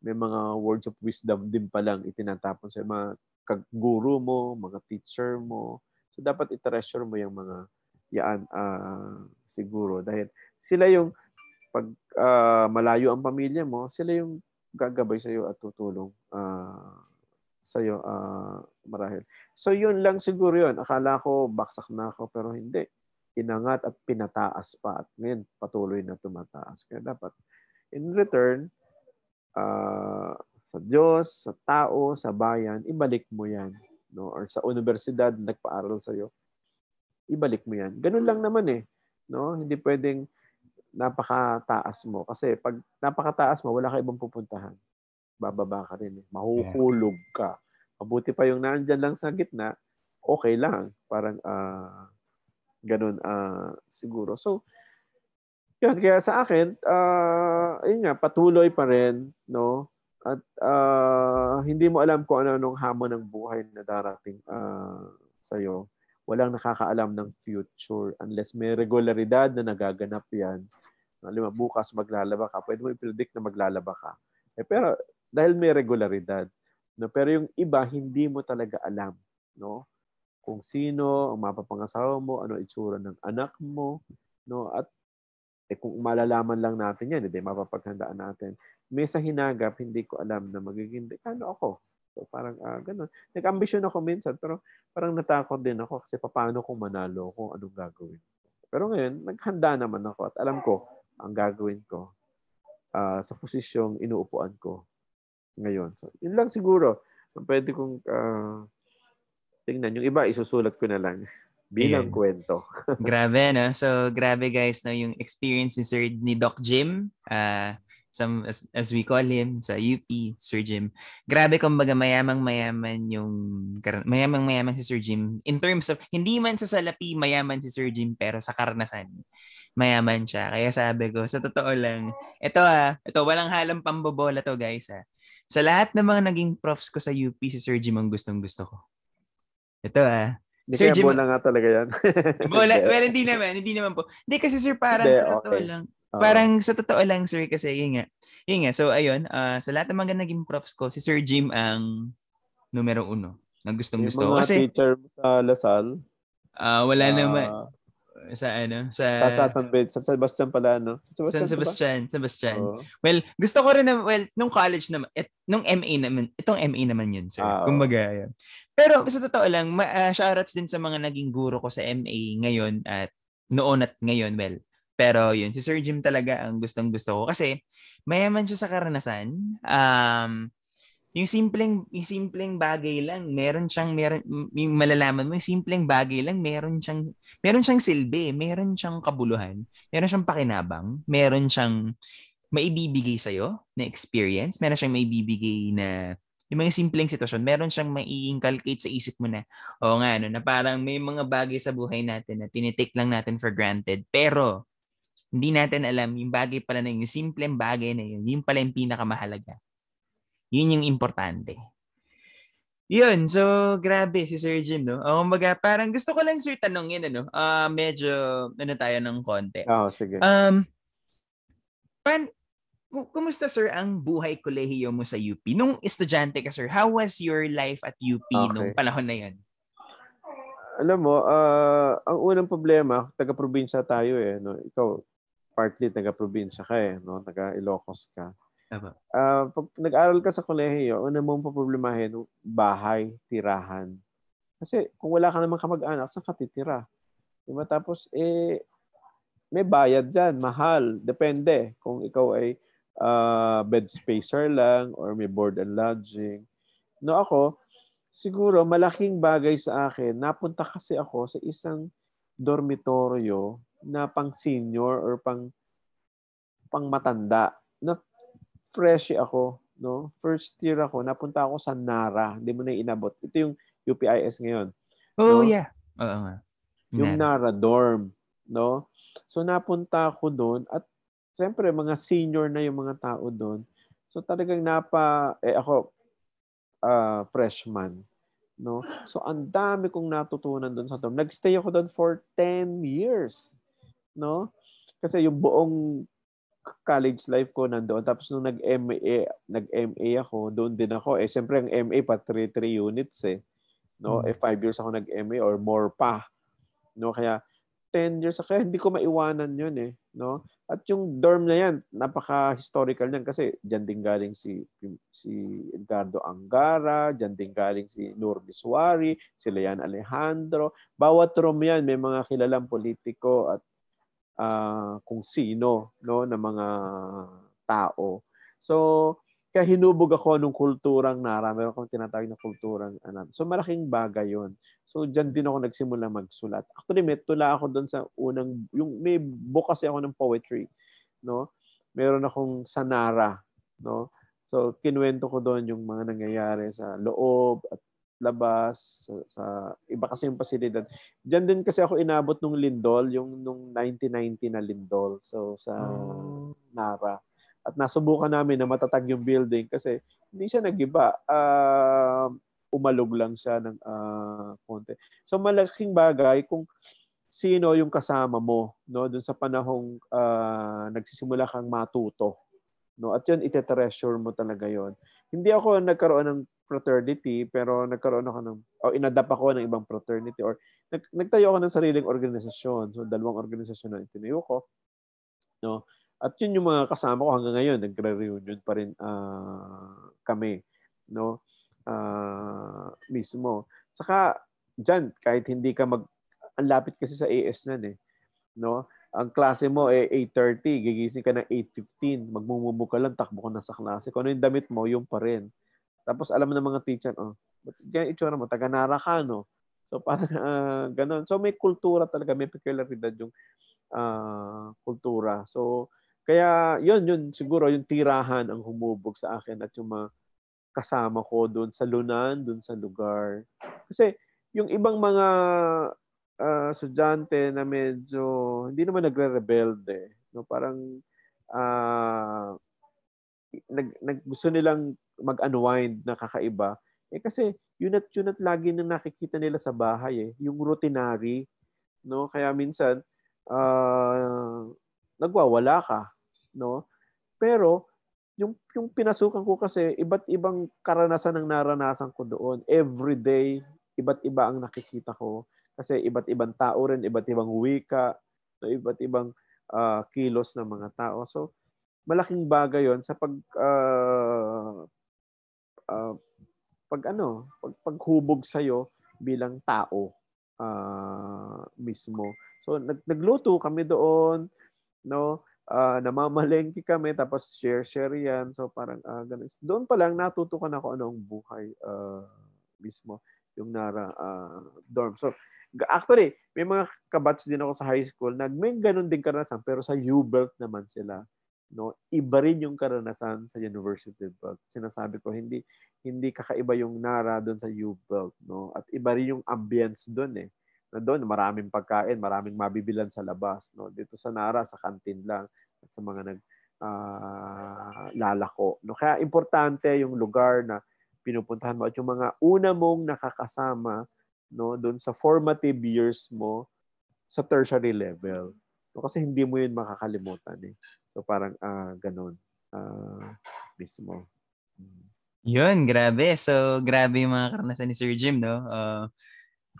may mga words of wisdom din pa lang itinatapon sa mga guru mo, mga teacher mo. So dapat i-treasure mo yung mga yaan uh, siguro dahil sila yung pag uh, malayo ang pamilya mo, sila yung gagabay sa iyo at tutulong uh, sa iyo uh, marahil. So yun lang siguro yun. Akala ko baksak na ako pero hindi. Inangat at pinataas pa at ngayon patuloy na tumataas. Kaya dapat in return, uh, sa Diyos, sa tao, sa bayan, ibalik mo yan. No? Or sa universidad, nagpaaral sa iyo, ibalik mo yan. Ganun lang naman eh. No? Hindi pwedeng napakataas mo. Kasi pag napakataas mo, wala ka ibang pupuntahan. Bababa ka rin. Eh. Mahuhulog ka. Mabuti pa yung nandyan lang sa gitna, okay lang. Parang uh, ganun uh, siguro. So, yun, kaya sa akin, uh, ayun nga, patuloy pa rin, no? At uh, hindi mo alam kung ano anong hamon ng buhay na darating uh, sa'yo. Walang nakakaalam ng future unless may regularidad na nagaganap yan. Lima, bukas maglalaba ka. Pwede mo i-predict na maglalaba ka. Eh, pero dahil may regularidad. No? Pero yung iba, hindi mo talaga alam. No? Kung sino ang mapapangasawa mo, ano itsura ng anak mo. No? At eh, kung malalaman lang natin yan, hindi mapapaghandaan natin may sa hinagap, hindi ko alam na magiging dekano ako. So parang uh, ganun. Nag-ambisyon ako minsan, pero parang natakot din ako kasi paano kung manalo kung anong gagawin. Pero ngayon, naghanda naman ako at alam ko ang gagawin ko uh, sa posisyong inuupuan ko ngayon. So, yun lang siguro. Pwede kong uh, tingnan. Yung iba, isusulat ko na lang bilang Ayan. kwento. grabe, no? So, grabe guys, no? yung experience ni Sir ni Doc Jim. Uh, some as, as we call him sa UP, Sir Jim. Grabe kumbaga mayamang mayaman yung mayamang mayaman si Sir Jim in terms of hindi man sa salapi mayaman si Sir Jim pero sa karanasan mayaman siya. Kaya sabi ko, sa totoo lang, ito ah, ito walang halang pambobola to guys ah. Sa lahat ng mga naging profs ko sa UP, si Sir Jim ang gustong gusto ko. Ito ah, hindi Sir Jim, bola nga talaga yan. bola, well, hindi naman, hindi naman po. Hindi kasi sir, parang hindi, sa totoo okay. lang, Parang sa totoo lang, sir, kasi yun nga. Yun nga. So, ayun, uh, sa lahat ng mga naging profs ko, si Sir Jim ang numero uno na gustong gusto. Yung mga kasi, teacher sa Lasal? Uh, wala uh, naman. Sa ano? Sa, sa, San, San Sebastian pala, no? Sa Sebastian. San Sebastian. Ba? Sebastian. Oh. Well, gusto ko rin na, well, nung college naman, et, nung MA naman, itong MA naman yun, sir. Ah, Kumbaga, yun. Pero sa totoo lang, ma, uh, shoutouts din sa mga naging guro ko sa MA ngayon at noon at ngayon, well, pero yun, si Sir Jim talaga ang gustong gusto ko kasi mayaman siya sa karanasan. Um, yung simpleng yung simpleng bagay lang, meron siyang meron yung malalaman mo, yung simpleng bagay lang, meron siyang meron siyang silbi, meron siyang kabuluhan, meron siyang pakinabang, meron siyang maibibigay sa iyo na experience, meron siyang maibibigay na yung mga simpleng sitwasyon, meron siyang mai-inculcate sa isip mo na, o nga, no, na parang may mga bagay sa buhay natin na tinitake lang natin for granted. Pero, hindi natin alam yung bagay pala na yun, yung simpleng bagay na yun, yung pala yung pinakamahalaga. Yun yung importante. Yun, so grabe si Sir Jim, no? O, kumbaga, parang gusto ko lang sir tanongin, ano, uh, medyo, ano tayo ng konti. Oo, oh, sige. Um, pan, kumusta sir ang buhay kolehiyo mo sa UP? Nung estudyante ka sir, how was your life at UP okay. nung panahon na yan? Alam mo, uh, ang unang problema, taga-probinsya tayo eh. No? Ikaw, partly taga-probinsya ka eh, no? taga-Ilocos ka. Tama. Uh, pag nag-aral ka sa kolehiyo, una mong problemahin, bahay, tirahan. Kasi kung wala ka namang kamag-anak, saan ka titira? Diba? Tapos, eh, may bayad dyan, mahal. Depende kung ikaw ay uh, bed spacer lang or may board and lodging. No, ako, siguro malaking bagay sa akin, napunta kasi ako sa isang dormitoryo na pang senior or pang pang matanda na fresh ako no? First year ako napunta ako sa Nara. Hindi mo na inabot. Ito yung UPIS ngayon oh no? yeah. Oo nga. Yung Nara. Dorm no? So napunta ako doon at siyempre mga senior na yung mga tao doon. So talagang napa eh ako uh, freshman no? So ang dami kong natutunan doon sa dorm. Nagstay ako doon for 10 years no? Kasi yung buong college life ko nandoon. Tapos nung nag-MA, nag-MA ako, doon din ako. Eh, siyempre ang MA pa 3-3 units eh. No? Mm. Eh, 5 years ako nag-MA or more pa. No? Kaya 10 years. Kaya hindi ko maiwanan yun eh. No? At yung dorm na yan, napaka-historical niyan kasi diyan din galing si si Edgardo Angara, diyan din galing si Nur Biswari, si Leon Alejandro. Bawat room yan may mga kilalang politiko at uh, kung sino no ng mga tao. So kaya hinubog ako nung kulturang nara. Meron akong tinatawag na kulturang ano. So malaking bagay 'yon. So diyan din ako nagsimula magsulat. Actually may tula ako doon sa unang yung may book kasi ako ng poetry, no? Meron akong sanara, no? So kinuwento ko doon yung mga nangyayari sa loob at labas sa, sa iba kasi yung pasilidad. Diyan din kasi ako inabot nung lindol, yung nung 1990 na lindol. So sa oh. Nara. at nasubukan namin na matatag yung building kasi hindi siya nagiba. Uh, umalog lang siya ng uh, konti. So malaking bagay kung sino yung kasama mo no doon sa panahong uh, nagsisimula kang matuto no at yun ite-treasure mo talaga yon hindi ako nagkaroon ng fraternity pero nagkaroon ako ng o inadapt ako ng ibang fraternity or nag, nagtayo ako ng sariling organisasyon so dalawang organisasyon na itinayo ko no at yun yung mga kasama ko hanggang ngayon, nagre-reunion pa rin uh, kami, no? Uh, mismo. Saka diyan kahit hindi ka mag ang lapit kasi sa AS nan eh, no? Ang klase mo eh 8:30, gigising ka ng 8:15, magmumubo ka lang, takbo ka na sa klase. Kung ano yung damit mo, yung pa rin. Tapos alam ng mga teacher, oh, ganyan itsura mo, taga-nara ka, no? So parang uh, ganun. So may kultura talaga, may peculiaridad yung uh, kultura. So kaya yun, yun siguro yung tirahan ang humubog sa akin at yung mga kasama ko doon sa lunan, doon sa lugar. Kasi yung ibang mga uh, estudyante na medyo hindi naman nagre-rebelde, no? Parang uh, nag, nag gusto nilang mag-unwind na kakaiba. Eh kasi yun at yun at lagi nang nakikita nila sa bahay eh, yung routinary, no? Kaya minsan uh, nagwawala ka no? Pero yung yung pinasukan ko kasi iba't ibang karanasan ang naranasan ko doon. Every day, iba't iba ang nakikita ko kasi iba't ibang tao rin, iba't ibang wika, no, iba't ibang uh, kilos ng mga tao. So malaking bagay 'yon sa pag uh, uh, pag ano, pag paghubog sa iyo bilang tao uh, mismo. So nag, nagluto kami doon, no? uh, namamalengke kami tapos share-share yan. So parang uh, ganun. Doon pa lang natutukan ako anong buhay uh, mismo yung Nara uh, dorm. So actually, may mga kabats din ako sa high school na may ganun din karanasan pero sa U-Belt naman sila. No, iba rin yung karanasan sa University Belt. Sinasabi ko hindi hindi kakaiba yung Nara doon sa U-Belt, no? At iba rin yung ambience doon eh na doon maraming pagkain, maraming mabibilan sa labas. No? Dito sa Nara, sa kantin lang at sa mga nag uh, lalako. No? Kaya importante yung lugar na pinupuntahan mo at yung mga una mong nakakasama no doon sa formative years mo sa tertiary level. No, kasi hindi mo yun makakalimutan eh. So parang uh, ganun uh, mismo. Mm. Yun, grabe. So, grabe yung mga karanasan ni Sir Jim, no? Uh,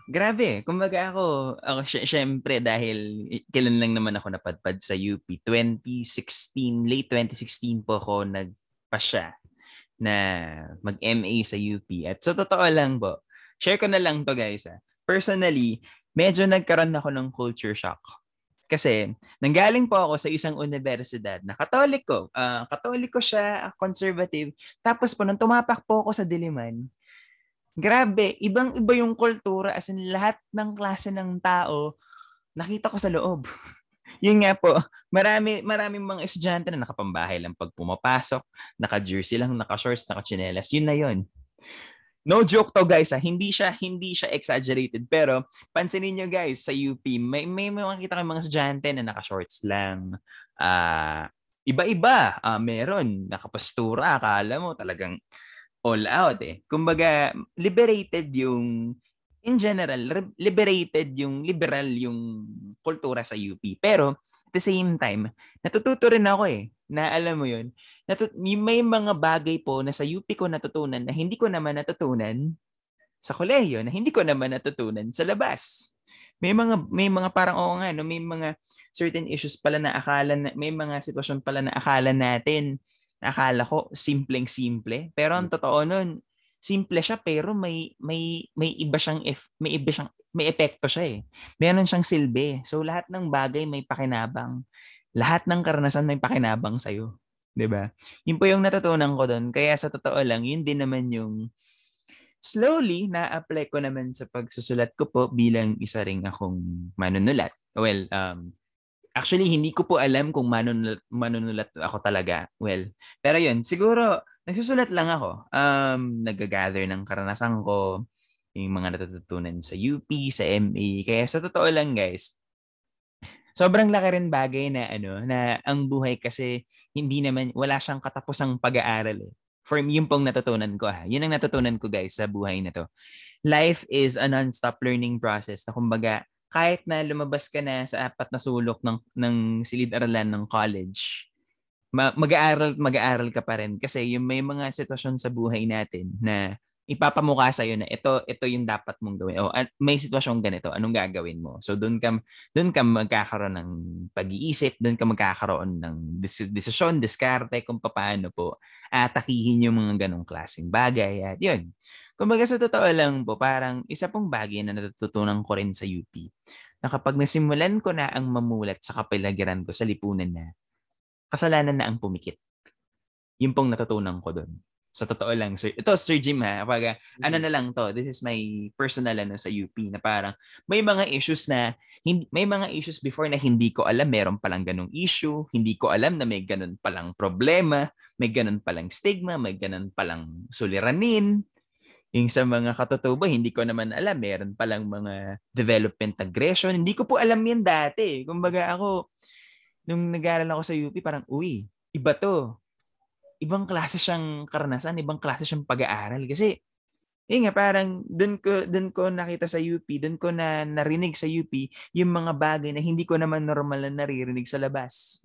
Grabe. Kumbaga ako, ako sy- syempre dahil kailan lang naman ako napadpad sa UP. 2016, late 2016 po ako nagpasya na mag-MA sa UP. At so totoo lang po, share ko na lang to guys. Ah. Personally, medyo nagkaroon ako ng culture shock. Kasi nanggaling po ako sa isang universidad na katoliko. Uh, katoliko siya, conservative. Tapos po, nung tumapak po ako sa Diliman, Grabe, ibang-iba yung kultura as in lahat ng klase ng tao nakita ko sa loob. yun nga po, marami maraming mga estudyante na nakapambahay lang pag pumapasok, naka-jersey lang, naka-shorts, naka-chinelas. Yun na yun. No joke to guys ha, hindi siya hindi siya exaggerated pero pansinin niyo guys sa UP may may, may makita kayong mga estudyante na naka-shorts lang. Ah, uh, iba-iba. Uh, meron nakapastura, akala mo talagang all out eh. Kumbaga, liberated yung in general, liberated yung liberal yung kultura sa UP. Pero at the same time, natututo rin ako eh, na alam mo yun, natut- may mga bagay po na sa UP ko natutunan na hindi ko naman natutunan sa kolehiyo, na hindi ko naman natutunan sa labas. May mga may mga parang oo nga no, may mga certain issues pala na akala na, may mga sitwasyon pala na akala natin Akala ko simpleng-simple, pero ang hmm. totoo nun, simple siya pero may may may iba siyang if, may iba siyang may epekto siya eh. Meron siyang silbi. So lahat ng bagay may pakinabang. Lahat ng karanasan may pakinabang sa iyo, 'di ba? Yun po yung natutunan ko doon. Kaya sa totoo lang, yun din naman yung slowly na-apply ko naman sa pagsusulat ko po bilang isa ring akong manunulat. Well, um, Actually, hindi ko po alam kung manunulat, manunulat ako talaga. Well, pero yun, siguro, nagsusulat lang ako. Um, nag-gather ng karanasan ko, yung mga natututunan sa UP, sa MA. Kaya sa totoo lang, guys, sobrang laki rin bagay na ano, na ang buhay kasi hindi naman, wala siyang katapusang pag-aaral eh. For me, yun pong natutunan ko ha. Yun ang natutunan ko guys sa buhay na to. Life is a non-stop learning process na kumbaga, kahit na lumabas ka na sa apat na sulok ng, ng silid-aralan ng college, mag-aaral mag-aaral ka pa rin kasi yung may mga sitwasyon sa buhay natin na ipapamukha sa iyo na ito ito yung dapat mong gawin. O may sitwasyong ganito, anong gagawin mo? So doon ka doon ka magkakaroon ng pag-iisip, doon ka magkakaroon ng desisyon, diskarte kung paano po atakihin yung mga ganong klaseng bagay. At yun. Kumbaga sa totoo lang po, parang isa pong bagay na natututunan ko rin sa UP na kapag nasimulan ko na ang mamulat sa kapaligiran ko sa lipunan na, kasalanan na ang pumikit. Yun pong natutunan ko doon. Sa totoo lang, sir. Ito, Sir Jim ha. Kapag, mm-hmm. ano na lang to, this is my personal ano sa UP na parang may mga issues na, hindi, may mga issues before na hindi ko alam meron palang ganong issue, hindi ko alam na may ganun palang problema, may ganun palang stigma, may ganun palang suliranin. Yung sa mga katotoba, hindi ko naman alam. Meron palang mga development aggression. Hindi ko po alam yan dati. Kumbaga ako, nung nag-aaral ako sa UP, parang, uy, iba to ibang klase siyang karanasan, ibang klase siyang pag-aaral. Kasi, yun nga, parang dun ko, dun ko nakita sa UP, dun ko na narinig sa UP yung mga bagay na hindi ko naman normal na naririnig sa labas.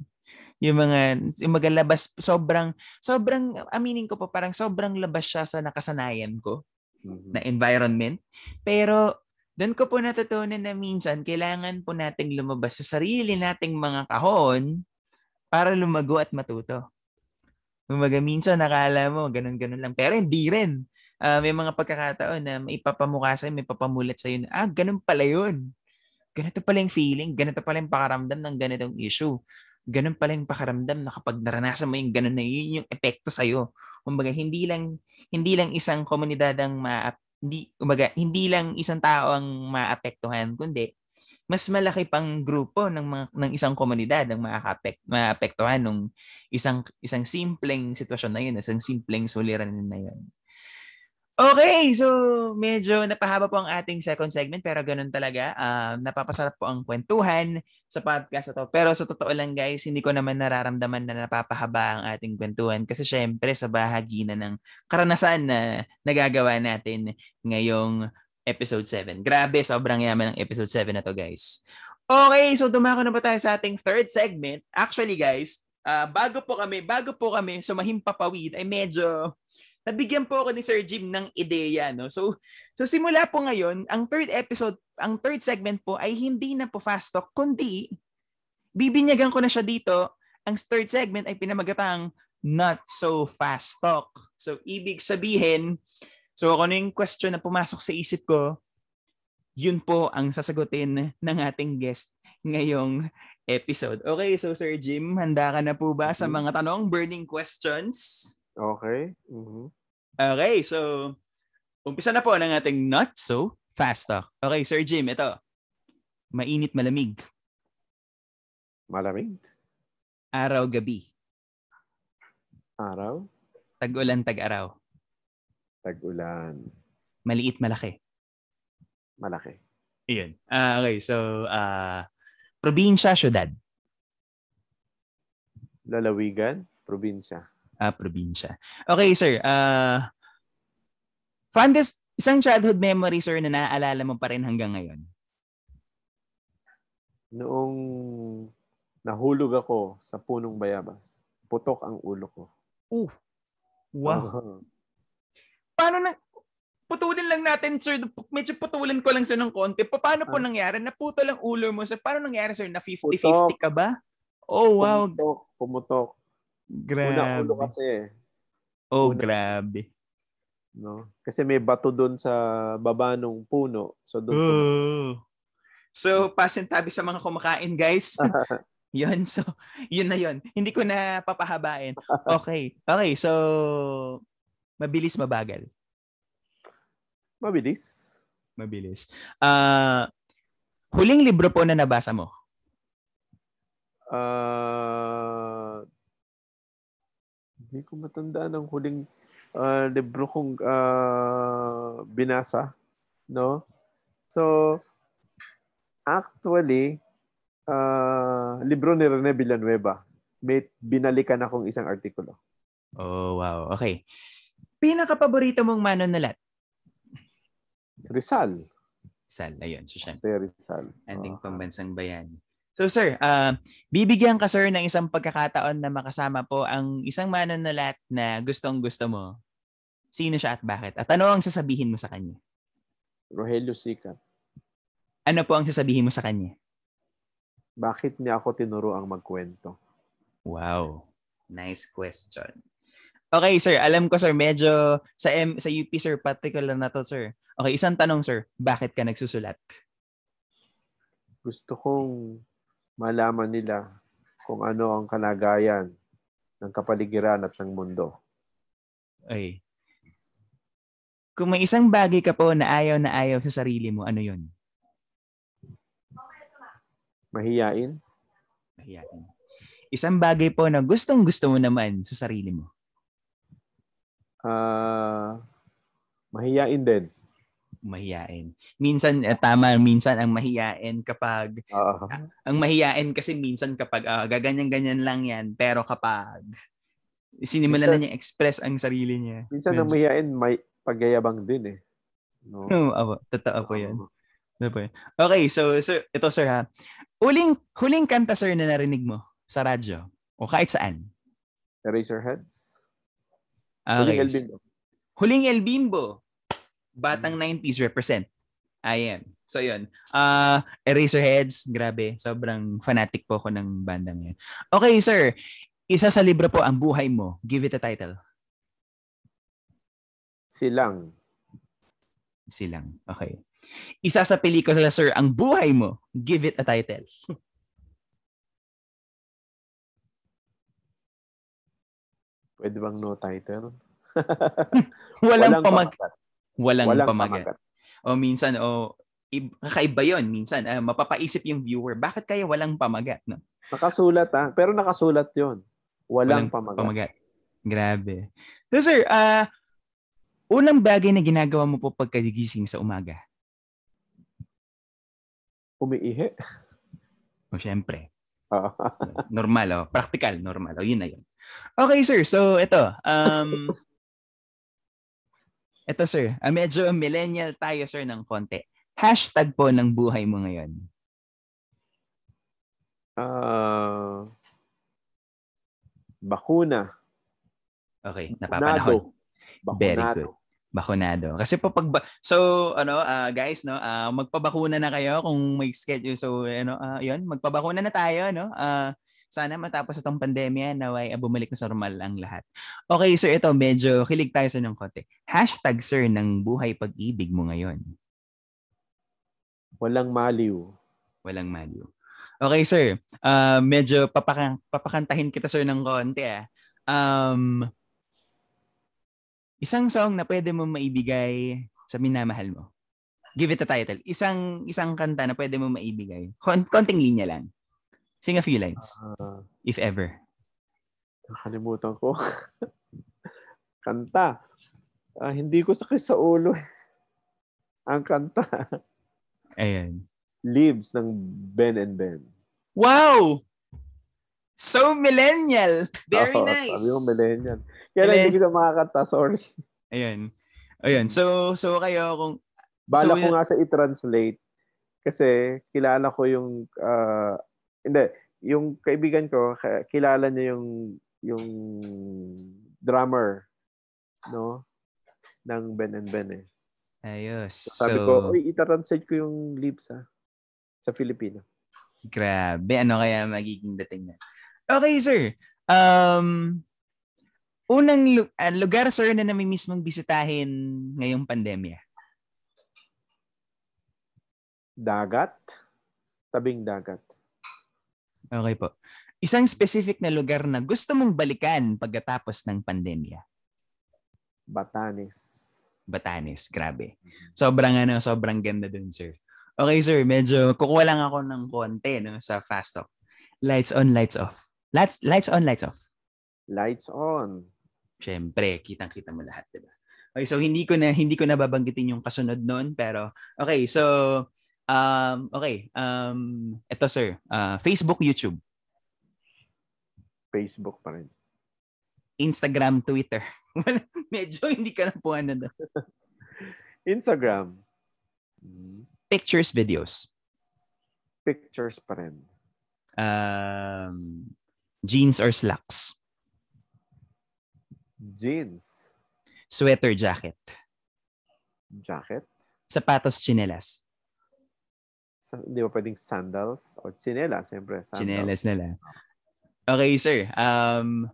Yung mga, yung mga labas, sobrang, sobrang, aminin ko pa, parang sobrang labas siya sa nakasanayan ko mm-hmm. na environment. Pero, doon ko po natutunan na minsan, kailangan po nating lumabas sa sarili nating mga kahon para lumago at matuto. Kumaga minsan nakala mo ganun-ganun lang. Pero hindi rin. Uh, may mga pagkakataon na may papamukha sa'yo, may papamulat sa'yo na, ah, ganun pala yun. Ganito pala yung feeling, ganito pala yung pakaramdam ng ganitong issue. Ganun pala yung pakaramdam na kapag naranasan mo yung ganun na yun yung epekto sa'yo. Kumbaga, hindi lang, hindi lang isang komunidad ang ma hindi, kumbaga, hindi lang isang tao ang maapektuhan, kundi mas malaki pang grupo ng mga, ng isang komunidad ang maapek, maapektuhan ng isang isang simpleng sitwasyon na yun, isang simpleng suliranin na yun. Okay, so medyo napahaba po ang ating second segment pero ganun talaga. Uh, napapasarap po ang kwentuhan sa podcast ito. Pero sa totoo lang guys, hindi ko naman nararamdaman na napapahaba ang ating kwentuhan kasi syempre sa bahagi na ng karanasan na nagagawa natin ngayong episode 7. Grabe, sobrang yaman ng episode 7 na to, guys. Okay, so dumako na ba tayo sa ating third segment? Actually, guys, uh, bago po kami, bago po kami sumahim papawid, ay medyo nabigyan po ako ni Sir Jim ng ideya, no? So, so simula po ngayon, ang third episode, ang third segment po ay hindi na po fast talk, kundi bibinyagan ko na siya dito. Ang third segment ay pinamagatang not so fast talk. So, ibig sabihin, So kung ano yung question na pumasok sa isip ko, yun po ang sasagutin ng ating guest ngayong episode. Okay, so Sir Jim, handa ka na po ba sa mm-hmm. mga tanong, burning questions? Okay. Mm-hmm. Okay, so umpisa na po ng ating not so fast talk. Okay, Sir Jim, ito. Mainit malamig. Malamig? Araw gabi. Araw? Tag-ulan, tag-araw. Tag-ulan. Maliit, malaki. Malaki. Iyon. Uh, okay, so uh, probinsya, syudad. Lalawigan, probinsya. Ah, probinsya. Okay, sir. Uh, fondest, isang childhood memory, sir, na naaalala mo pa rin hanggang ngayon? Noong nahulog ako sa punong bayabas, putok ang ulo ko. Uh, wow paano na, putulin lang natin, sir. Medyo putulin ko lang sir ng konti. Paano po ah. nangyari? Naputo lang ulo mo, sir. Paano nangyari, sir? Na 50-50 ka ba? Oh, wow. Pumutok. Pumutok. Grabe. Una ulo kasi eh. Oh, Una. grabe. No? Kasi may bato doon sa baba ng puno. So doon oh. So, pasintabi sa mga kumakain, guys. yun, so, yun na yun. Hindi ko na papahabain. Okay. Okay, so, Mabilis, mabagal? Mabilis. Mabilis. Uh, huling libro po na nabasa mo? Uh, hindi ko matandaan ang huling uh, libro kong uh, binasa. No? So, actually, Ah, libro ni Rene Villanueva. May binalikan akong isang artikulo. Oh, wow. Okay. Pinaka-paborito mong manunulat? Rizal. Sal, ayun. So, Jose Rizal. anding Ah. pambansang bayani. So, sir, uh, bibigyan ka, sir, ng isang pagkakataon na makasama po ang isang manunulat na gustong-gusto mo. Sino siya at bakit? At ano ang sasabihin mo sa kanya? Rogelio Sicat. Ano po ang sasabihin mo sa kanya? Bakit niya ako tinuro ang magkwento? Wow. Nice question. Okay, sir. Alam ko, sir, medyo sa, M, sa UP, sir, particular na to, sir. Okay, isang tanong, sir. Bakit ka nagsusulat? Gusto kong malaman nila kung ano ang kalagayan ng kapaligiran at ng mundo. Okay. Kung may isang bagay ka po na ayaw na ayaw sa sarili mo, ano yun? Mahiyain, Mahiyain. Isang bagay po na gustong gusto mo naman sa sarili mo. Ah mahiyain din. Mahiyain. Minsan, eh, tama, minsan ang mahiyain kapag, Oo. ang mahiyain kasi minsan kapag ah, gaganyan-ganyan lang yan, pero kapag sinimulan na niya express ang sarili niya. Minsan ang medyo- mahiyain may pagyayabang din eh. No? Oo, totoo po yan. Oo. Ano po yun? Okay, so, sir, ito sir ha. Huling, huling kanta sir na narinig mo sa radyo o kahit saan. Eraserheads. Okay. Huling Elvin. Huling El Bimbo. Batang 90s represent. I am. So yun. Uh, Eraserheads, grabe. Sobrang fanatic po ako ng bandang yan. Okay, sir. Isa sa libro po ang buhay mo. Give it a title. Silang. Silang. Okay. Isa sa pelikula, sir, ang buhay mo. Give it a title. Pwede bang no title? Walang, pamag walang, Walang pamagat. pamagat. O minsan, o kakaiba yun. Minsan, ah, mapapaisip yung viewer, bakit kaya walang pamagat? No? Nakasulat ah. Pero nakasulat yon. Walang, pamagat. Pamagat. Grabe. So sir, ah unang bagay na ginagawa mo po pagkagising sa umaga? Umiihi. O syempre, normal oh, practical, normal. O yun na yun. Okay sir, so ito, um, ito sir, ah, medyo millennial tayo sir ng konti. Hashtag po ng buhay mo ngayon. Ah, bakuna. Okay, napapanahon. Bakunado. Very good. Bakunado. Kasi po pag so ano ah, guys no, ah, magpabakuna na kayo kung may schedule so ano ah, 'yun, magpabakuna na tayo no. Ah, sana matapos itong pandemya naway ah, bumalik na sa normal ang lahat. Okay, sir, ito medyo kilig tayo sa ng konti. Hashtag sir ng buhay pag-ibig mo ngayon. Walang maliw. Walang maliw. Okay, sir. Ah, medyo papakan papakantahin kita sir ng konti ah. Um, isang song na pwede mo maibigay sa minamahal mo. Give it a title. Isang isang kanta na pwede mo maibigay. Kon- konting linya lang. Sing a few lines, Ah, if ever. nakalimutan ko. kanta. Ah, hindi ko sakit sa ulo. eh. Ang kanta. Ayan. Leaves ng Ben and Ben. Wow! So millennial. Very Oo, nice. Sabi mo, millennial. Kaya lang hindi ko na makakanta. Sorry. Ayan. Ayan. So so kayo kung Bala So, ko nga sa i-translate kasi kilala ko yung ah, hindi, yung kaibigan ko, kilala niya yung yung drummer no ng Ben and Ben eh. ayos. Sabi so, ko, "Uy, i-translate ko yung lips ha sa Filipino." Grabe, ano kaya magiging dating na? Okay, sir. Um, unang lu- ah, lugar, sir, na namimiss mong bisitahin ngayong pandemya? Dagat, tabing dagat. Okay po. Isang specific na lugar na gusto mong balikan pagkatapos ng pandemya? Batanes. Batanes, grabe. Sobrang ano, sobrang ganda dun, sir. Okay, sir, medyo kukuha lang ako ng konti no, sa fast talk. Lights on, lights off. Lights, lights on, lights off. Lights on. Siyempre, kitang-kita mo lahat, 'di ba? Okay, so hindi ko na hindi ko na babanggitin yung kasunod noon, pero okay, so Um, okay. Um, ito sir. Uh, Facebook, YouTube. Facebook pa rin. Instagram, Twitter. Medyo hindi ka na po ano na. Instagram. Pictures, videos. Pictures pa rin. Um, jeans or slacks. Jeans. Sweater, jacket. Jacket. Sapatos, chinelas. Hindi ba pwedeng sandals o chinelas? Siyempre, sandals. Chinelas na lang. Okay, sir. Um,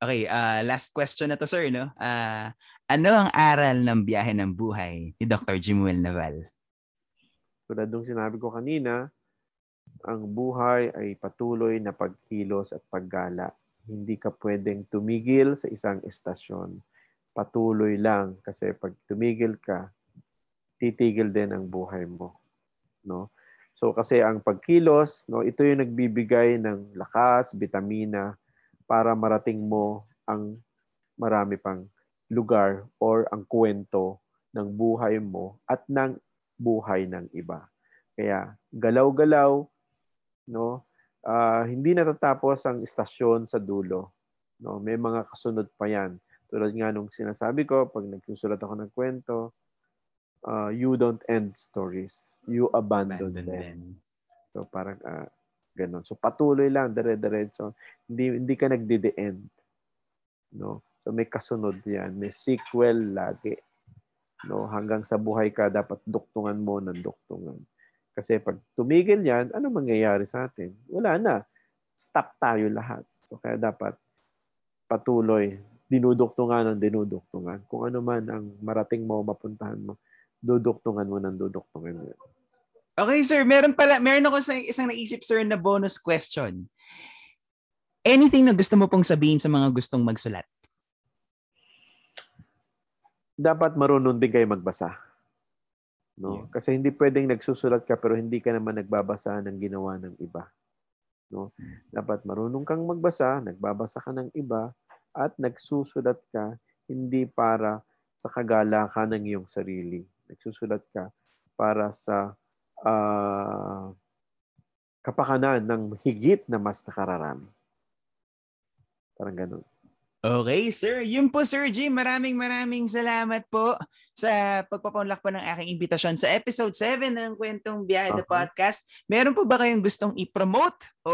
okay, uh, last question na to, sir. No? Uh, ano ang aral ng biyahe ng buhay ni Dr. Jimuel Naval? Tulad ng sinabi ko kanina, ang buhay ay patuloy na pagkilos at paggala. Hindi ka pwedeng tumigil sa isang estasyon. Patuloy lang kasi pag tumigil ka, titigil din ang buhay mo. No? So kasi ang pagkilos, no, ito yung nagbibigay ng lakas, bitamina para marating mo ang marami pang lugar or ang kwento ng buhay mo at ng buhay ng iba. Kaya galaw-galaw, no? Uh, hindi natatapos ang istasyon sa dulo. No, may mga kasunod pa 'yan. Tulad nga nung sinasabi ko pag nagsusulat ako ng kwento, uh, you don't end stories you abandon, abandon them. them. So parang uh, ganun. So patuloy lang, dire-diretso. Hindi hindi ka nagde-end. No? So may kasunod 'yan, may sequel lagi. No, hanggang sa buhay ka dapat duktungan mo ng duktungan. Kasi pag tumigil 'yan, ano mangyayari sa atin? Wala na. Stop tayo lahat. So kaya dapat patuloy dinuduktungan ng dinuduktungan. Kung ano man ang marating mo, mapuntahan mo, duduktungan mo ng duduktungan mo. Okay, sir. Meron pala, meron ako sa isang naisip, sir, na bonus question. Anything na gusto mo pong sabihin sa mga gustong magsulat? Dapat marunong din kayo magbasa. No? Yeah. Kasi hindi pwedeng nagsusulat ka pero hindi ka naman nagbabasa ng ginawa ng iba. No? Dapat marunong kang magbasa, nagbabasa ka ng iba at nagsusulat ka hindi para sa kagalakan ng iyong sarili, nagsusulat ka para sa uh, kapakanan ng higit na mas nakararami. Parang ganun. Okay, sir. Yun po, Sir Jim. Maraming maraming salamat po sa pagpapaunlak po ng aking imbitasyon sa episode 7 ng Kwentong Biyahe okay. the Podcast. Meron po ba kayong gustong i-promote o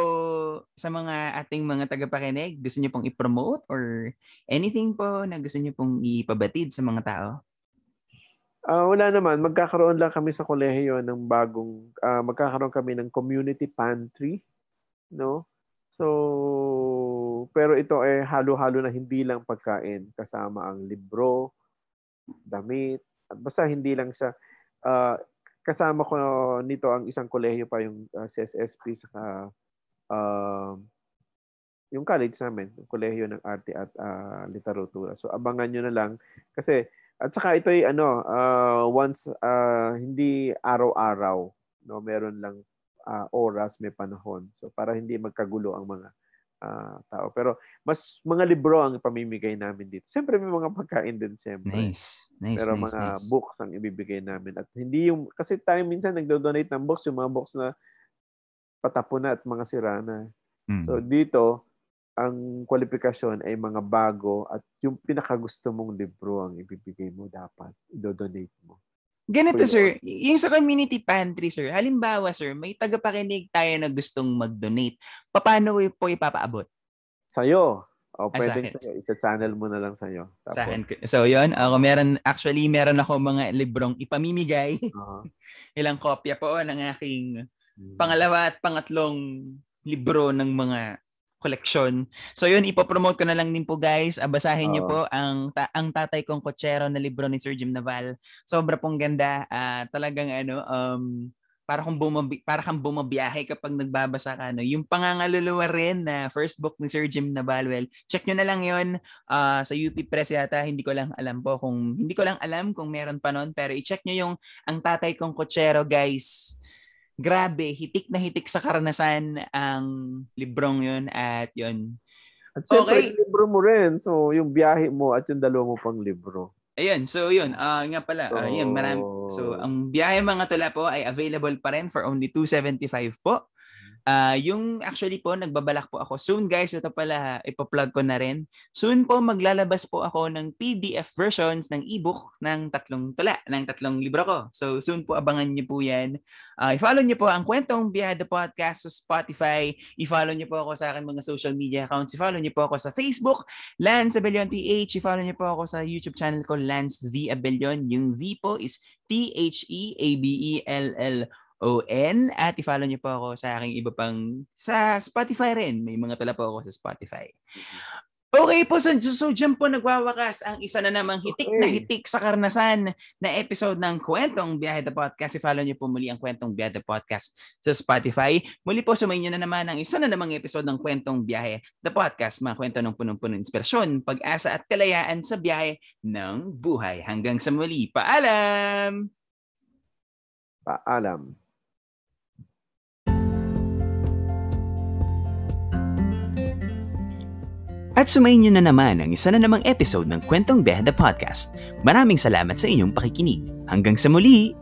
sa mga ating mga tagapakinig? Gusto niyo pong i-promote or anything po na gusto niyo pong ipabatid sa mga tao? Uh, wala naman. Magkakaroon lang kami sa kolehiyo ng bagong, uh, magkakaroon kami ng community pantry. No? So, pero ito eh, halo-halo na hindi lang pagkain. Kasama ang libro, damit, at basta hindi lang siya. Uh, kasama ko nito ang isang kolehiyo pa yung uh, CSSP sa uh, yung college namin, yung kolehiyo ng arte at uh, literatura. So abangan nyo na lang kasi at saka ito ay ano, uh, once uh, hindi araw-araw, no, meron lang uh, oras, may panahon. So para hindi magkagulo ang mga uh, tao. Pero mas mga libro ang pamimigay namin dito. Siyempre may mga pagkain din siyempre. Nice. Nice, Pero nice, mga nice. books ang ibibigay namin. At hindi yung, kasi tayo minsan nagdo-donate ng books, yung mga books na patapon na at mga sira na. Mm. So dito, ang kwalifikasyon ay mga bago at yung pinakagusto mong libro ang ibibigay mo dapat, i-donate mo. Ganito sir, yung sa community pantry sir, halimbawa sir, may tagapakinig tayo na gustong mag-donate. Paano po ipapaabot? Sa'yo. O ah, pwedeng sa'yo. Isa-channel mo na lang sa'yo. Tapos, sa akin. So yun, ako meron, actually meron ako mga librong ipamimigay. Uh-huh. Ilang kopya po ng aking hmm. pangalawa at pangatlong libro ng mga collection. So yun, ipopromote ko na lang din po guys. Basahin niyo po ang ta- ang tatay kong kotsero na libro ni Sir Jim Naval. Sobra pong ganda. Uh, talagang ano, um, para kung bumabi, para kang bumabiyahe kapag nagbabasa ka no. Yung pangangaluluwa rin na first book ni Sir Jim Naval. Well, check niyo na lang 'yon uh, sa UP Press yata. Hindi ko lang alam po kung hindi ko lang alam kung meron pa noon pero i-check niyo yung ang tatay kong kotsero guys grabe, hitik na hitik sa karanasan ang librong yun at yun. At syempre, okay. yung libro mo rin. So, yung biyahe mo at yung dalawa mo pang libro. Ayun, so yun, uh, nga pala, uh, yun, marami, so ang biyahe mga tula po ay available pa rin for only 275 po. Uh, yung actually po, nagbabalak po ako. Soon guys, ito pala, ipa-plug ko na rin. Soon po, maglalabas po ako ng PDF versions ng ebook ng tatlong tula, ng tatlong libro ko. So soon po, abangan niyo po yan. Uh, i-follow niyo po ang Kwentong Biyada Podcast sa Spotify. I-follow niyo po ako sa akin mga social media accounts. I-follow niyo po ako sa Facebook, Lance Abellion PH. I-follow niyo po ako sa YouTube channel ko, Lance The Abellion. Yung V po is T-H-E-A-B-E-L-L O-N at i-follow niyo po ako sa aking iba pang sa Spotify rin. May mga tala po ako sa Spotify. Okay po, so, so dyan po nagwawakas ang isa na namang hitik okay. na hitik sa karnasan na episode ng Kwentong Biyahe the Podcast. I-follow niyo po muli ang Kwentong Biyahe the Podcast sa Spotify. Muli po sumayin niyo na naman ang isa na namang episode ng Kwentong Biyahe the Podcast. Mga kwento ng punong-punong inspirasyon, pag-asa at kalayaan sa biyahe ng buhay. Hanggang sa muli, paalam! Paalam. At sumayin nyo na naman ang isa na namang episode ng Kwentong Behda Podcast. Maraming salamat sa inyong pakikinig. Hanggang sa muli!